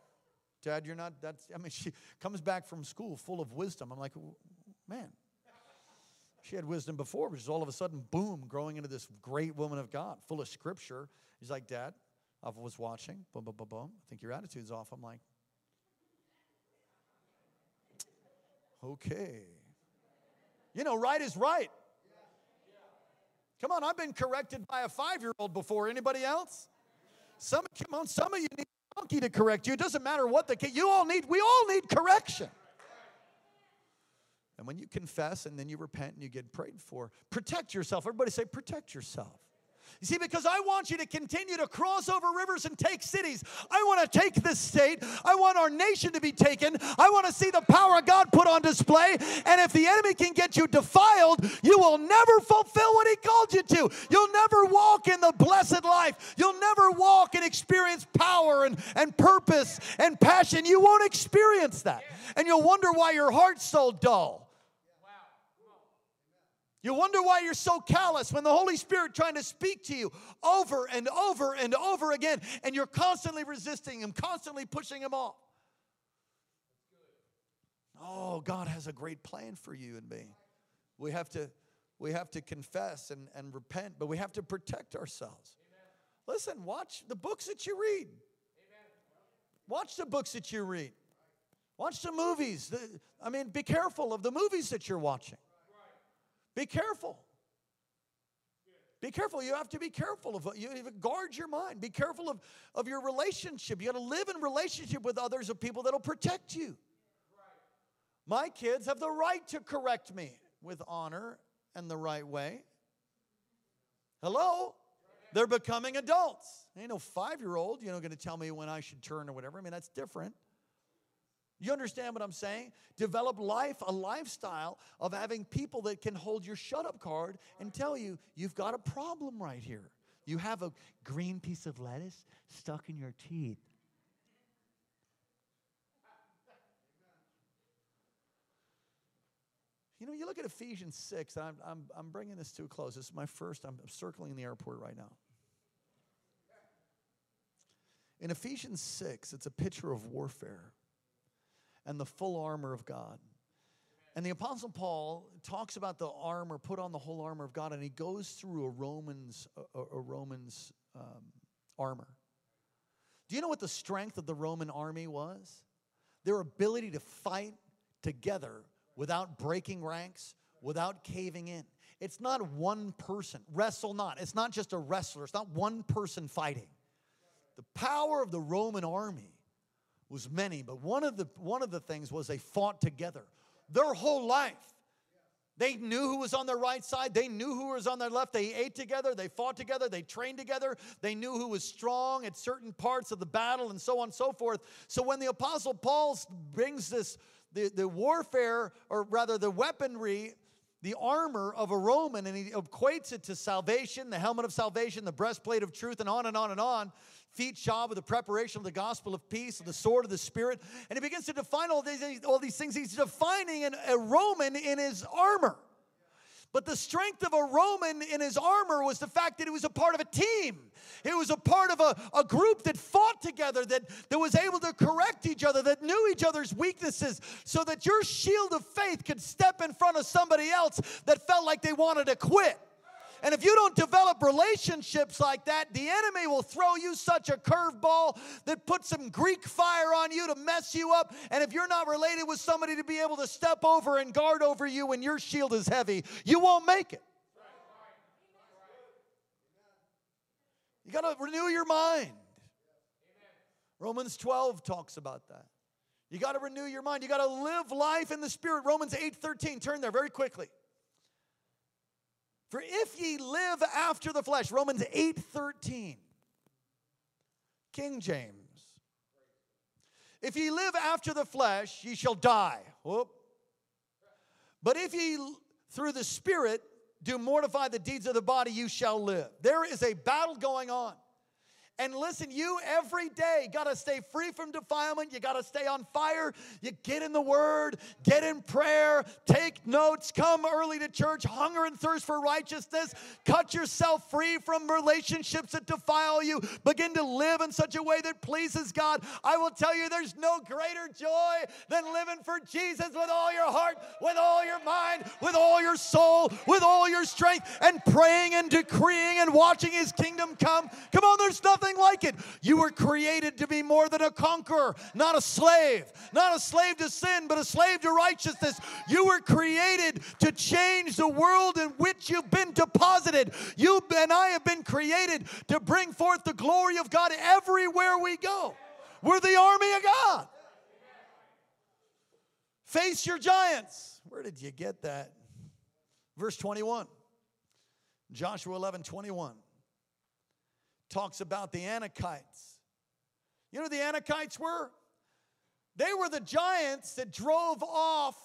Dad, you're not, that's, I mean, she comes back from school full of wisdom. I'm like, Man, she had wisdom before, but just all of a sudden, boom, growing into this great woman of God, full of scripture. He's like, Dad, I was watching, boom, boom, boom, boom. I think your attitude's off. I'm like, okay. You know, right is right. Come on, I've been corrected by a five year old before. Anybody else? Some, come on, some of you need a donkey to correct you. It doesn't matter what the you all need, we all need correction. And when you confess and then you repent and you get prayed for, protect yourself. Everybody say, protect yourself. You see, because I want you to continue to cross over rivers and take cities. I want to take this state. I want our nation to be taken. I want to see the power of God put on display. And if the enemy can get you defiled, you will never fulfill what he called you to. You'll never walk in the blessed life. You'll never walk and experience power and, and purpose and passion. You won't experience that. And you'll wonder why your heart's so dull. You wonder why you're so callous when the Holy Spirit trying to speak to you over and over and over again, and you're constantly resisting Him, constantly pushing Him off. Oh, God has a great plan for you and me. We have to, we have to confess and, and repent, but we have to protect ourselves. Amen. Listen, watch the books that you read. Amen. Watch the books that you read. Watch the movies. I mean, be careful of the movies that you're watching. Be careful. Be careful. You have to be careful of you guard your mind. Be careful of, of your relationship. You got to live in relationship with others of people that'll protect you. My kids have the right to correct me with honor and the right way. Hello? They're becoming adults. Ain't no five year old, you know, going to tell me when I should turn or whatever. I mean, that's different. You understand what I'm saying? Develop life, a lifestyle of having people that can hold your shut up card and tell you, you've got a problem right here. You have a green piece of lettuce stuck in your teeth. You know, you look at Ephesians 6, and I'm, I'm, I'm bringing this to a close. This is my first, I'm circling the airport right now. In Ephesians 6, it's a picture of warfare and the full armor of God. And the Apostle Paul talks about the armor, put on the whole armor of God, and he goes through a Romans, a, a Romans um, armor. Do you know what the strength of the Roman army was? Their ability to fight together without breaking ranks, without caving in. It's not one person. Wrestle not. It's not just a wrestler, it's not one person fighting. The power of the Roman army was many, but one of the one of the things was they fought together. Their whole life. They knew who was on their right side. They knew who was on their left. They ate together. They fought together. They trained together. They knew who was strong at certain parts of the battle and so on and so forth. So when the Apostle Paul brings this, the, the warfare, or rather the weaponry, the armor of a Roman, and he equates it to salvation, the helmet of salvation, the breastplate of truth, and on and on and on feet shod with the preparation of the gospel of peace, the sword of the Spirit. And he begins to define all these, all these things. He's defining an, a Roman in his armor. But the strength of a Roman in his armor was the fact that he was a part of a team. It was a part of a, a group that fought together, that, that was able to correct each other, that knew each other's weaknesses, so that your shield of faith could step in front of somebody else that felt like they wanted to quit. And if you don't develop relationships like that, the enemy will throw you such a curveball that puts some Greek fire on you to mess you up. And if you're not related with somebody to be able to step over and guard over you when your shield is heavy, you won't make it. You got to renew your mind. Romans 12 talks about that. You got to renew your mind. You got to live life in the spirit. Romans 8:13. Turn there very quickly. For if ye live after the flesh, Romans 8 13, King James. If ye live after the flesh, ye shall die. Whoop. But if ye through the Spirit do mortify the deeds of the body, you shall live. There is a battle going on. And listen, you every day got to stay free from defilement. You got to stay on fire. You get in the word, get in prayer, take notes, come early to church, hunger and thirst for righteousness. Cut yourself free from relationships that defile you. Begin to live in such a way that pleases God. I will tell you, there's no greater joy than living for Jesus with all your heart, with all your mind, with all your soul, with all your strength, and praying and decreeing and watching his kingdom come. Come on, there's nothing nothing like it. You were created to be more than a conqueror, not a slave, not a slave to sin, but a slave to righteousness. You were created to change the world in which you've been deposited. You and I have been created to bring forth the glory of God everywhere we go. We're the army of God. Face your giants. Where did you get that? Verse 21. Joshua 11, 21 talks about the Anakites. You know who the Anakites were? They were the giants that drove off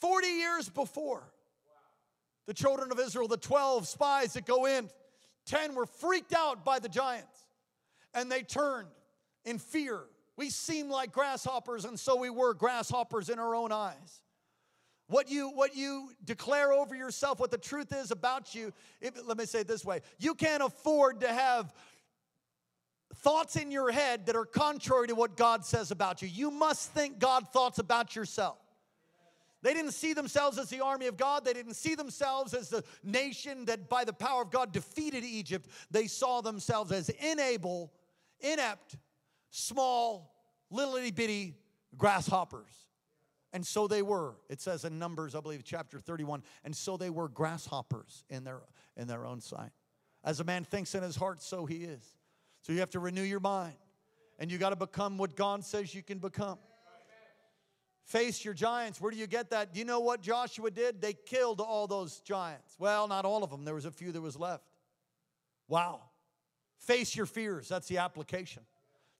40 years before. The children of Israel, the 12 spies that go in, 10 were freaked out by the giants and they turned in fear. We seem like grasshoppers, and so we were grasshoppers in our own eyes. What you, what you declare over yourself, what the truth is about you, let me say it this way you can't afford to have thoughts in your head that are contrary to what God says about you. You must think God thoughts about yourself. They didn't see themselves as the army of God. They didn't see themselves as the nation that by the power of God defeated Egypt. They saw themselves as inable, inept, small, little itty bitty grasshoppers. And so they were. It says in Numbers, I believe, chapter 31, and so they were grasshoppers in their, in their own sight. As a man thinks in his heart, so he is. So you have to renew your mind. And you got to become what God says you can become. Face your giants. Where do you get that? Do you know what Joshua did? They killed all those giants. Well, not all of them. There was a few that was left. Wow. Face your fears. That's the application.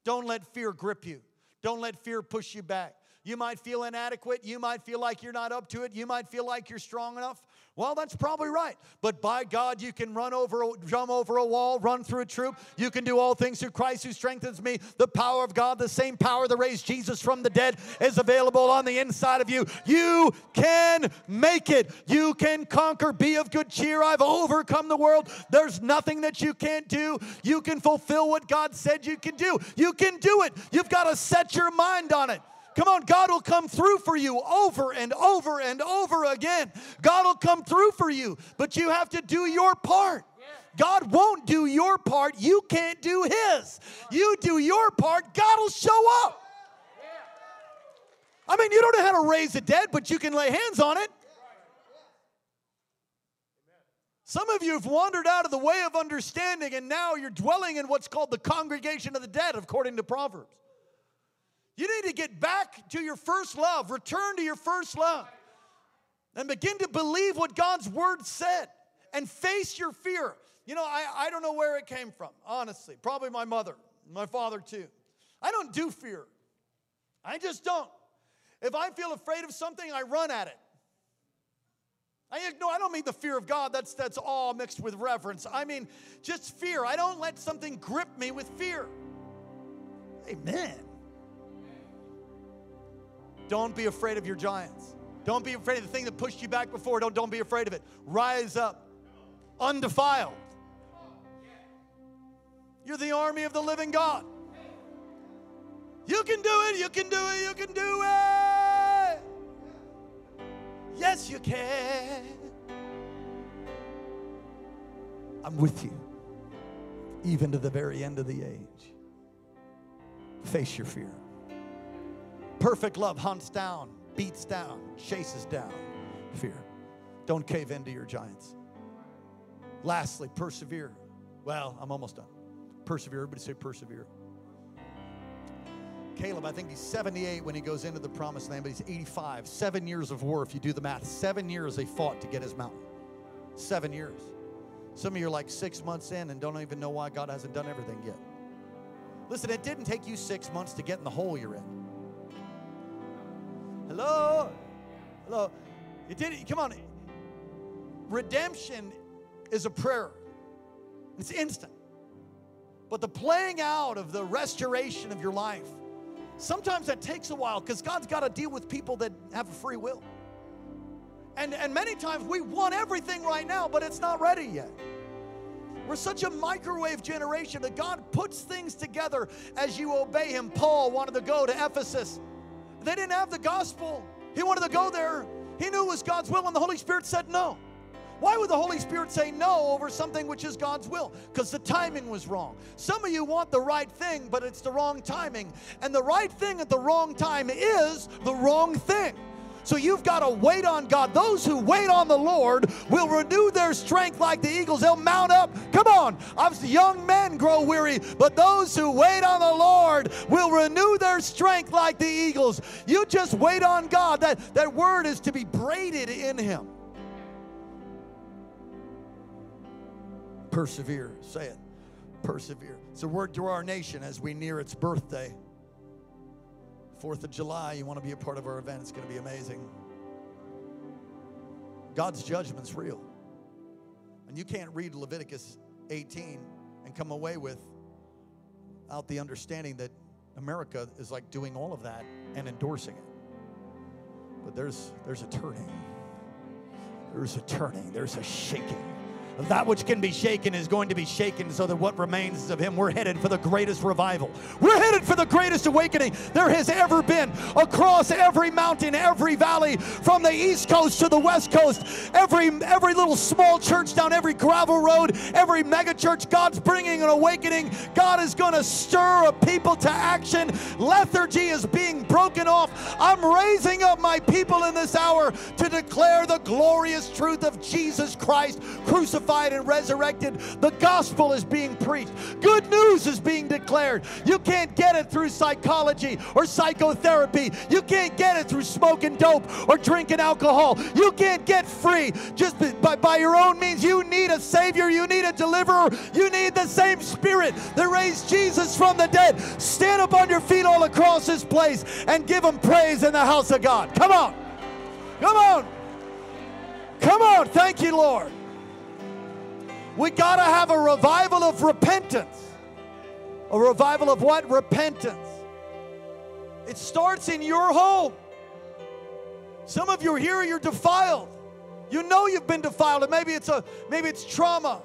Don't let fear grip you. Don't let fear push you back. You might feel inadequate. You might feel like you're not up to it. You might feel like you're strong enough. Well, that's probably right. But by God, you can run over, jump over a wall, run through a troop. You can do all things through Christ who strengthens me. The power of God, the same power that raised Jesus from the dead, is available on the inside of you. You can make it. You can conquer. Be of good cheer. I've overcome the world. There's nothing that you can't do. You can fulfill what God said you can do. You can do it. You've got to set your mind on it. Come on, God will come through for you over and over and over again. God will come through for you, but you have to do your part. God won't do your part. You can't do His. You do your part, God will show up. I mean, you don't know how to raise the dead, but you can lay hands on it. Some of you have wandered out of the way of understanding, and now you're dwelling in what's called the congregation of the dead, according to Proverbs. You need to get back to your first love, return to your first love, and begin to believe what God's word said and face your fear. You know, I, I don't know where it came from, honestly. Probably my mother, my father too. I don't do fear, I just don't. If I feel afraid of something, I run at it. I, no, I don't mean the fear of God. That's, that's all mixed with reverence. I mean just fear. I don't let something grip me with fear. Amen. Don't be afraid of your giants. Don't be afraid of the thing that pushed you back before. Don't, don't be afraid of it. Rise up, undefiled. You're the army of the living God. You can do it, you can do it, you can do it. Yes, you can. I'm with you, even to the very end of the age. Face your fear. Perfect love hunts down, beats down, chases down fear. Don't cave into your giants. Lastly, persevere. Well, I'm almost done. Persevere. Everybody say persevere. Caleb, I think he's 78 when he goes into the promised land, but he's 85. Seven years of war, if you do the math. Seven years they fought to get his mountain. Seven years. Some of you are like six months in and don't even know why God hasn't done everything yet. Listen, it didn't take you six months to get in the hole you're in. Hello? Hello? It did it. Come on. Redemption is a prayer, it's instant. But the playing out of the restoration of your life, sometimes that takes a while because God's got to deal with people that have a free will. And, and many times we want everything right now, but it's not ready yet. We're such a microwave generation that God puts things together as you obey Him. Paul wanted to go to Ephesus. They didn't have the gospel. He wanted to go there. He knew it was God's will, and the Holy Spirit said no. Why would the Holy Spirit say no over something which is God's will? Because the timing was wrong. Some of you want the right thing, but it's the wrong timing. And the right thing at the wrong time is the wrong thing. So you've got to wait on God. Those who wait on the Lord will renew their strength like the eagles. They'll mount up. Come on. Obviously, young men grow weary, but those who wait on the Lord will renew their strength like the eagles. You just wait on God. That, that word is to be braided in Him. Persevere. Say it. Persevere. It's a word to our nation as we near its birthday. 4th of July, you want to be a part of our event. It's going to be amazing. God's judgment's real. And you can't read Leviticus 18 and come away with out the understanding that America is like doing all of that and endorsing it. But there's there's a turning. There's a turning. There's a shaking. That which can be shaken is going to be shaken so that what remains of him. We're headed for the greatest revival. We're headed for the greatest awakening there has ever been across every mountain, every valley, from the east coast to the west coast, every every little small church down every gravel road, every mega church. God's bringing an awakening. God is going to stir a people to action. Lethargy is being broken off. I'm raising up my people in this hour to declare the glorious truth of Jesus Christ crucified and resurrected. The gospel is being preached. Good news is being declared. You can't get it through psychology or psychotherapy. You can't get it through smoking dope or drinking alcohol. You can't get free just by, by your own means. You need a Savior. You need a deliverer. You need the same Spirit that raised Jesus from the dead. Stand up on your feet all across this place and give Him praise in the house of God. Come on. Come on. Come on. Thank you, Lord. We got to have a revival of repentance. A revival of what? Repentance. It starts in your home. Some of you are here, you're defiled. You know you've been defiled. And maybe it's a maybe it's trauma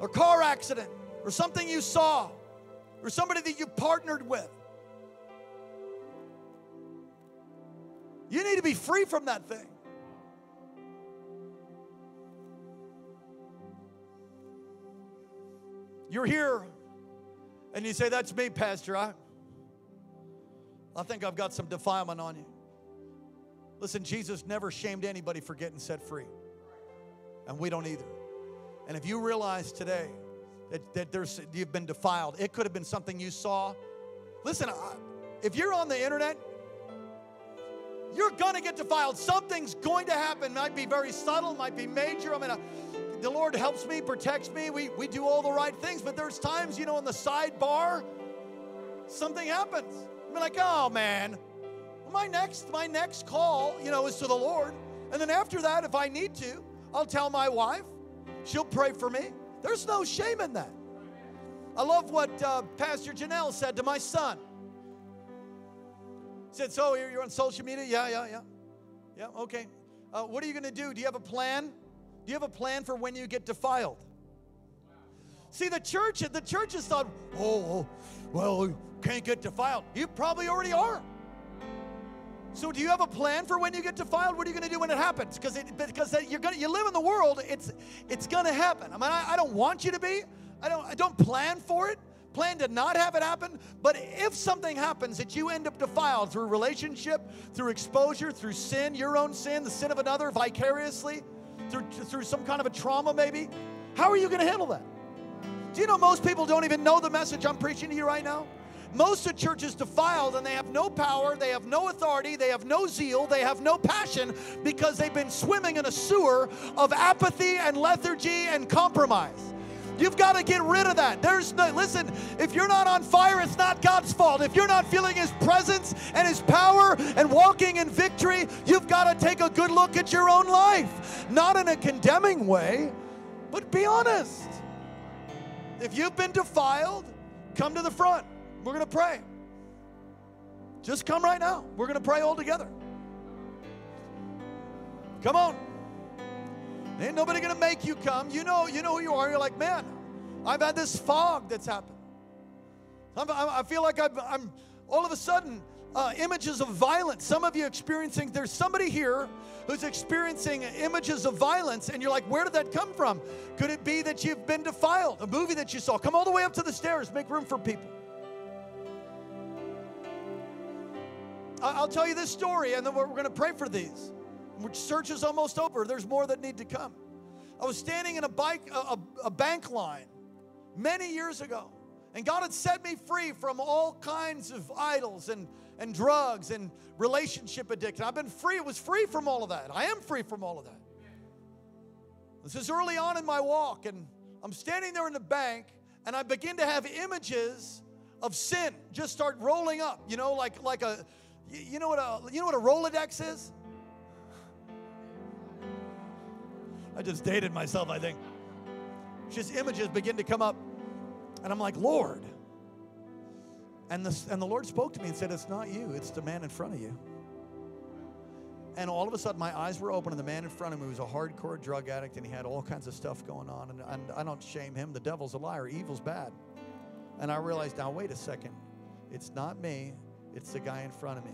or car accident or something you saw or somebody that you partnered with. You need to be free from that thing. You're here and you say, That's me, Pastor. I, I think I've got some defilement on you. Listen, Jesus never shamed anybody for getting set free, and we don't either. And if you realize today that, that there's, you've been defiled, it could have been something you saw. Listen, if you're on the internet, you're to get defiled. Something's going to happen. Might be very subtle, might be major. I mean, the Lord helps me, protects me. We, we do all the right things, but there's times, you know, in the sidebar, something happens. I'm like, oh man, my next, my next call, you know, is to the Lord. And then after that, if I need to, I'll tell my wife. She'll pray for me. There's no shame in that. I love what uh, Pastor Janelle said to my son. He said, So you're on social media? Yeah, yeah, yeah. Yeah, okay. Uh, what are you going to do? Do you have a plan? Do you have a plan for when you get defiled? See, the church, the church has thought, oh, oh, well, you can't get defiled. You probably already are. So, do you have a plan for when you get defiled? What are you going to do when it happens? Because because you're going you live in the world, it's it's going to happen. I mean, I, I don't want you to be. I don't I don't plan for it. Plan to not have it happen. But if something happens that you end up defiled through relationship, through exposure, through sin, your own sin, the sin of another, vicariously, through, through some kind of a trauma, maybe? How are you going to handle that? Do you know most people don't even know the message I'm preaching to you right now? Most of church is defiled and they have no power, they have no authority, they have no zeal, they have no passion because they've been swimming in a sewer of apathy and lethargy and compromise. You've got to get rid of that. There's no, listen, if you're not on fire, it's not God's fault. If you're not feeling His presence and His power and walking in victory, you've got to take a good look at your own life. Not in a condemning way, but be honest. If you've been defiled, come to the front. We're going to pray. Just come right now. We're going to pray all together. Come on. Ain't nobody gonna make you come. You know, you know who you are. You're like, man, I've had this fog that's happened. I'm, i feel like I'm, I'm all of a sudden uh, images of violence. Some of you experiencing. There's somebody here who's experiencing images of violence, and you're like, where did that come from? Could it be that you've been defiled? A movie that you saw. Come all the way up to the stairs. Make room for people. I'll tell you this story, and then we're going to pray for these. Which search is almost over. There's more that need to come. I was standing in a bike, a, a bank line many years ago, and God had set me free from all kinds of idols and, and drugs and relationship addiction. I've been free. It was free from all of that. I am free from all of that. This is early on in my walk, and I'm standing there in the bank, and I begin to have images of sin just start rolling up. You know, like like a, you know what a you know what a Rolodex is? I just dated myself, I think. Just images begin to come up. And I'm like, Lord. And the, and the Lord spoke to me and said, It's not you, it's the man in front of you. And all of a sudden, my eyes were open, and the man in front of me was a hardcore drug addict, and he had all kinds of stuff going on. And, and I don't shame him. The devil's a liar. Evil's bad. And I realized, now, wait a second. It's not me. It's the guy in front of me.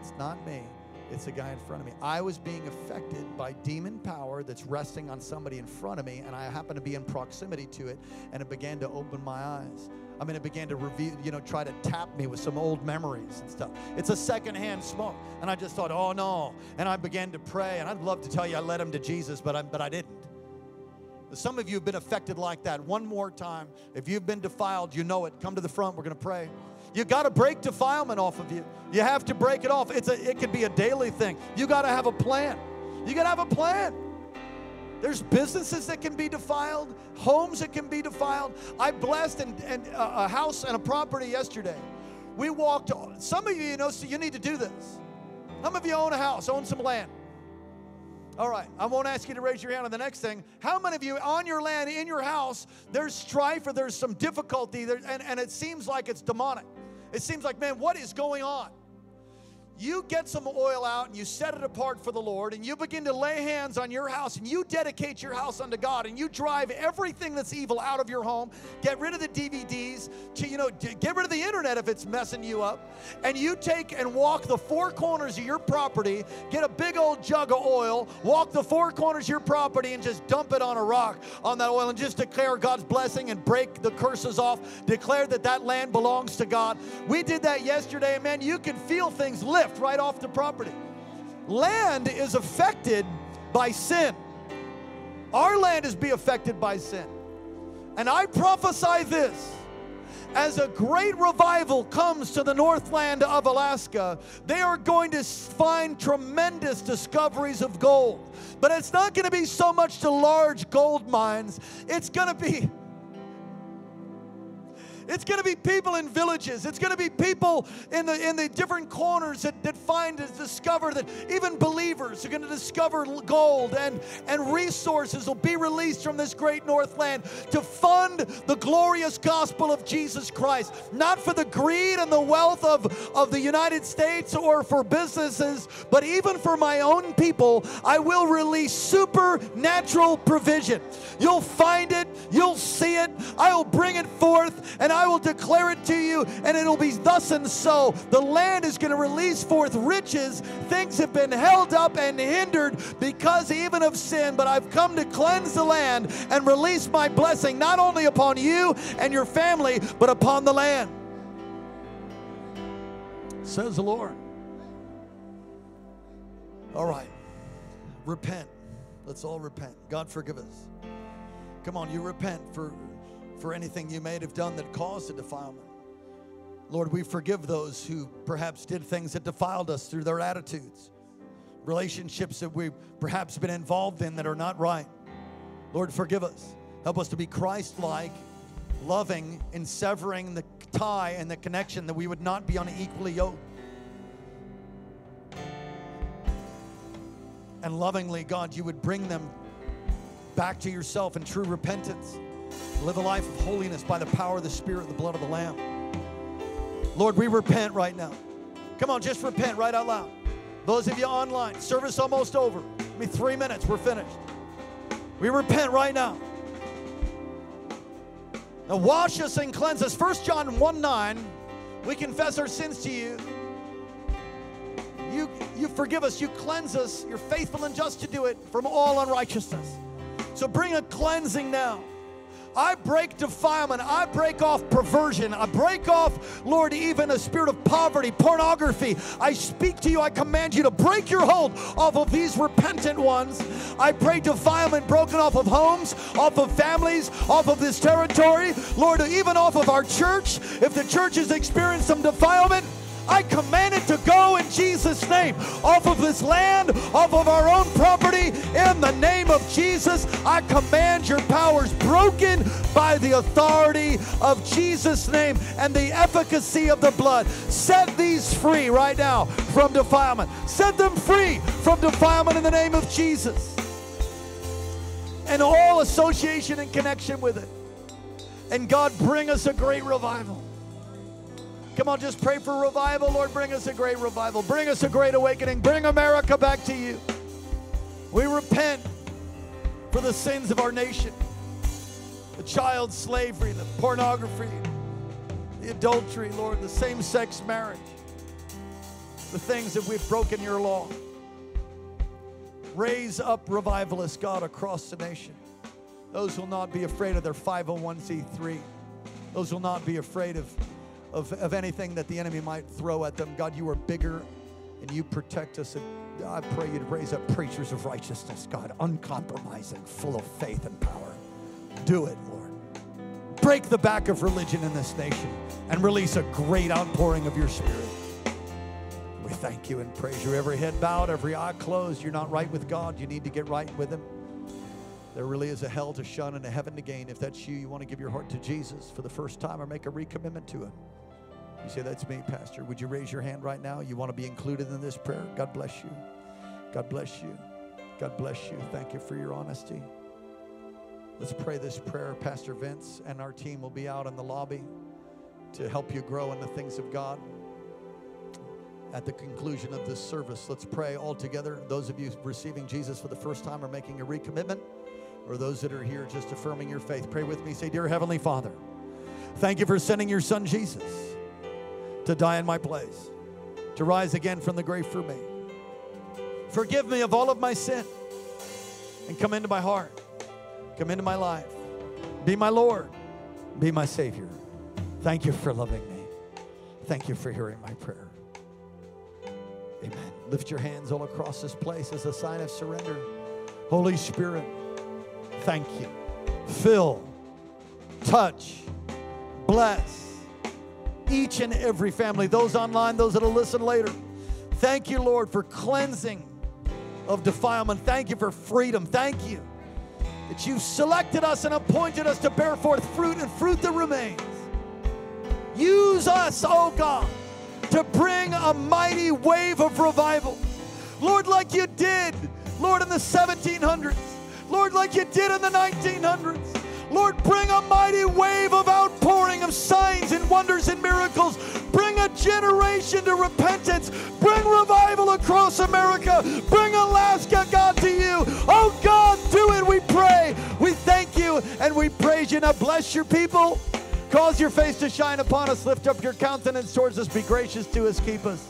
It's not me. It's the guy in front of me. I was being affected by demon power that's resting on somebody in front of me, and I happened to be in proximity to it, and it began to open my eyes. I mean, it began to reveal, you know, try to tap me with some old memories and stuff. It's a secondhand smoke. And I just thought, oh no. And I began to pray, and I'd love to tell you I led him to Jesus, but I, but I didn't. Some of you have been affected like that. One more time. If you've been defiled, you know it. Come to the front. We're going to pray. You got to break defilement off of you. You have to break it off. It's a, it could be a daily thing. You got to have a plan. You got to have a plan. There's businesses that can be defiled, homes that can be defiled. I blessed and, and a house and a property yesterday. We walked. Some of you, you know, so you need to do this. Some of you own a house, own some land. All right, I won't ask you to raise your hand on the next thing. How many of you on your land, in your house, there's strife or there's some difficulty there, and, and it seems like it's demonic? It seems like, man, what is going on? You get some oil out and you set it apart for the Lord and you begin to lay hands on your house and you dedicate your house unto God and you drive everything that's evil out of your home, get rid of the DVDs, to, you know, get rid of the internet if it's messing you up, and you take and walk the four corners of your property, get a big old jug of oil, walk the four corners of your property and just dump it on a rock on that oil and just declare God's blessing and break the curses off, declare that that land belongs to God. We did that yesterday, and man, you can feel things lift right off the property. Land is affected by sin. Our land is be affected by sin. And I prophesy this as a great revival comes to the northland of Alaska, they are going to find tremendous discoveries of gold. But it's not going to be so much to large gold mines, it's going to be it's going to be people in villages. It's going to be people in the in the different corners that, that find and discover that even believers are going to discover gold and, and resources will be released from this great Northland to fund the glorious gospel of Jesus Christ. Not for the greed and the wealth of, of the United States or for businesses, but even for my own people, I will release supernatural provision. You'll find it, you'll see it, I will bring it forth, and I I will declare it to you, and it'll be thus and so. The land is going to release forth riches. Things have been held up and hindered because even of sin, but I've come to cleanse the land and release my blessing not only upon you and your family, but upon the land. Says the Lord. All right. Repent. Let's all repent. God forgive us. Come on, you repent for for anything you may have done that caused a defilement. Lord, we forgive those who perhaps did things that defiled us through their attitudes, relationships that we've perhaps been involved in that are not right. Lord, forgive us. Help us to be Christ like, loving, and severing the tie and the connection that we would not be unequally yoked. And lovingly, God, you would bring them back to yourself in true repentance. Live a life of holiness by the power of the Spirit and the blood of the Lamb. Lord, we repent right now. Come on, just repent right out loud. Those of you online, service almost over. Give me three minutes, we're finished. We repent right now. Now wash us and cleanse us. 1 John 1 9, we confess our sins to you. You, you forgive us, you cleanse us, you're faithful and just to do it from all unrighteousness. So bring a cleansing now. I break defilement. I break off perversion. I break off, Lord, even a spirit of poverty, pornography. I speak to you. I command you to break your hold off of these repentant ones. I pray defilement broken off of homes, off of families, off of this territory. Lord, even off of our church. If the church has experienced some defilement, I command it to go in Jesus' name off of this land, off of our own property. In the name of Jesus, I command your powers broken by the authority of Jesus' name and the efficacy of the blood. Set these free right now from defilement. Set them free from defilement in the name of Jesus. And all association and connection with it. And God, bring us a great revival. Come on, just pray for revival. Lord, bring us a great revival. Bring us a great awakening. Bring America back to you. We repent for the sins of our nation the child slavery, the pornography, the adultery, Lord, the same sex marriage, the things that we've broken your law. Raise up revivalists, God, across the nation. Those will not be afraid of their 501c3. Those will not be afraid of, of, of anything that the enemy might throw at them. God, you are bigger and you protect us. And I pray you to raise up preachers of righteousness, God, uncompromising, full of faith and power. Do it, Lord. Break the back of religion in this nation and release a great outpouring of your spirit. We thank you and praise you. Every head bowed, every eye closed. You're not right with God. You need to get right with Him. There really is a hell to shun and a heaven to gain. If that's you, you want to give your heart to Jesus for the first time or make a recommitment to Him. You say, That's me, Pastor. Would you raise your hand right now? You want to be included in this prayer? God bless you. God bless you. God bless you. Thank you for your honesty. Let's pray this prayer. Pastor Vince and our team will be out in the lobby to help you grow in the things of God. At the conclusion of this service, let's pray all together. Those of you receiving Jesus for the first time or making a recommitment, or those that are here just affirming your faith, pray with me. Say, Dear Heavenly Father, thank you for sending your son Jesus to die in my place, to rise again from the grave for me. Forgive me of all of my sin and come into my heart. Come into my life. Be my Lord. Be my Savior. Thank you for loving me. Thank you for hearing my prayer. Amen. Lift your hands all across this place as a sign of surrender. Holy Spirit, thank you. Fill, touch, bless each and every family, those online, those that'll listen later. Thank you, Lord, for cleansing of defilement. Thank you for freedom. Thank you that you've selected us and appointed us to bear forth fruit and fruit that remains. Use us, oh God, to bring a mighty wave of revival. Lord, like you did, Lord, in the 1700s. Lord, like you did in the 1900s. Lord, bring a mighty wave of outpouring of signs and wonders and miracles. Bring a generation to repentance. Bring revival across America. Bring Alaska, God, to you. Oh, God, do it, we pray. We thank you and we praise you. Now, bless your people. Cause your face to shine upon us. Lift up your countenance towards us. Be gracious to us. Keep us.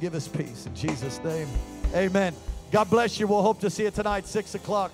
Give us peace. In Jesus' name, amen. God bless you. We'll hope to see you tonight, 6 o'clock.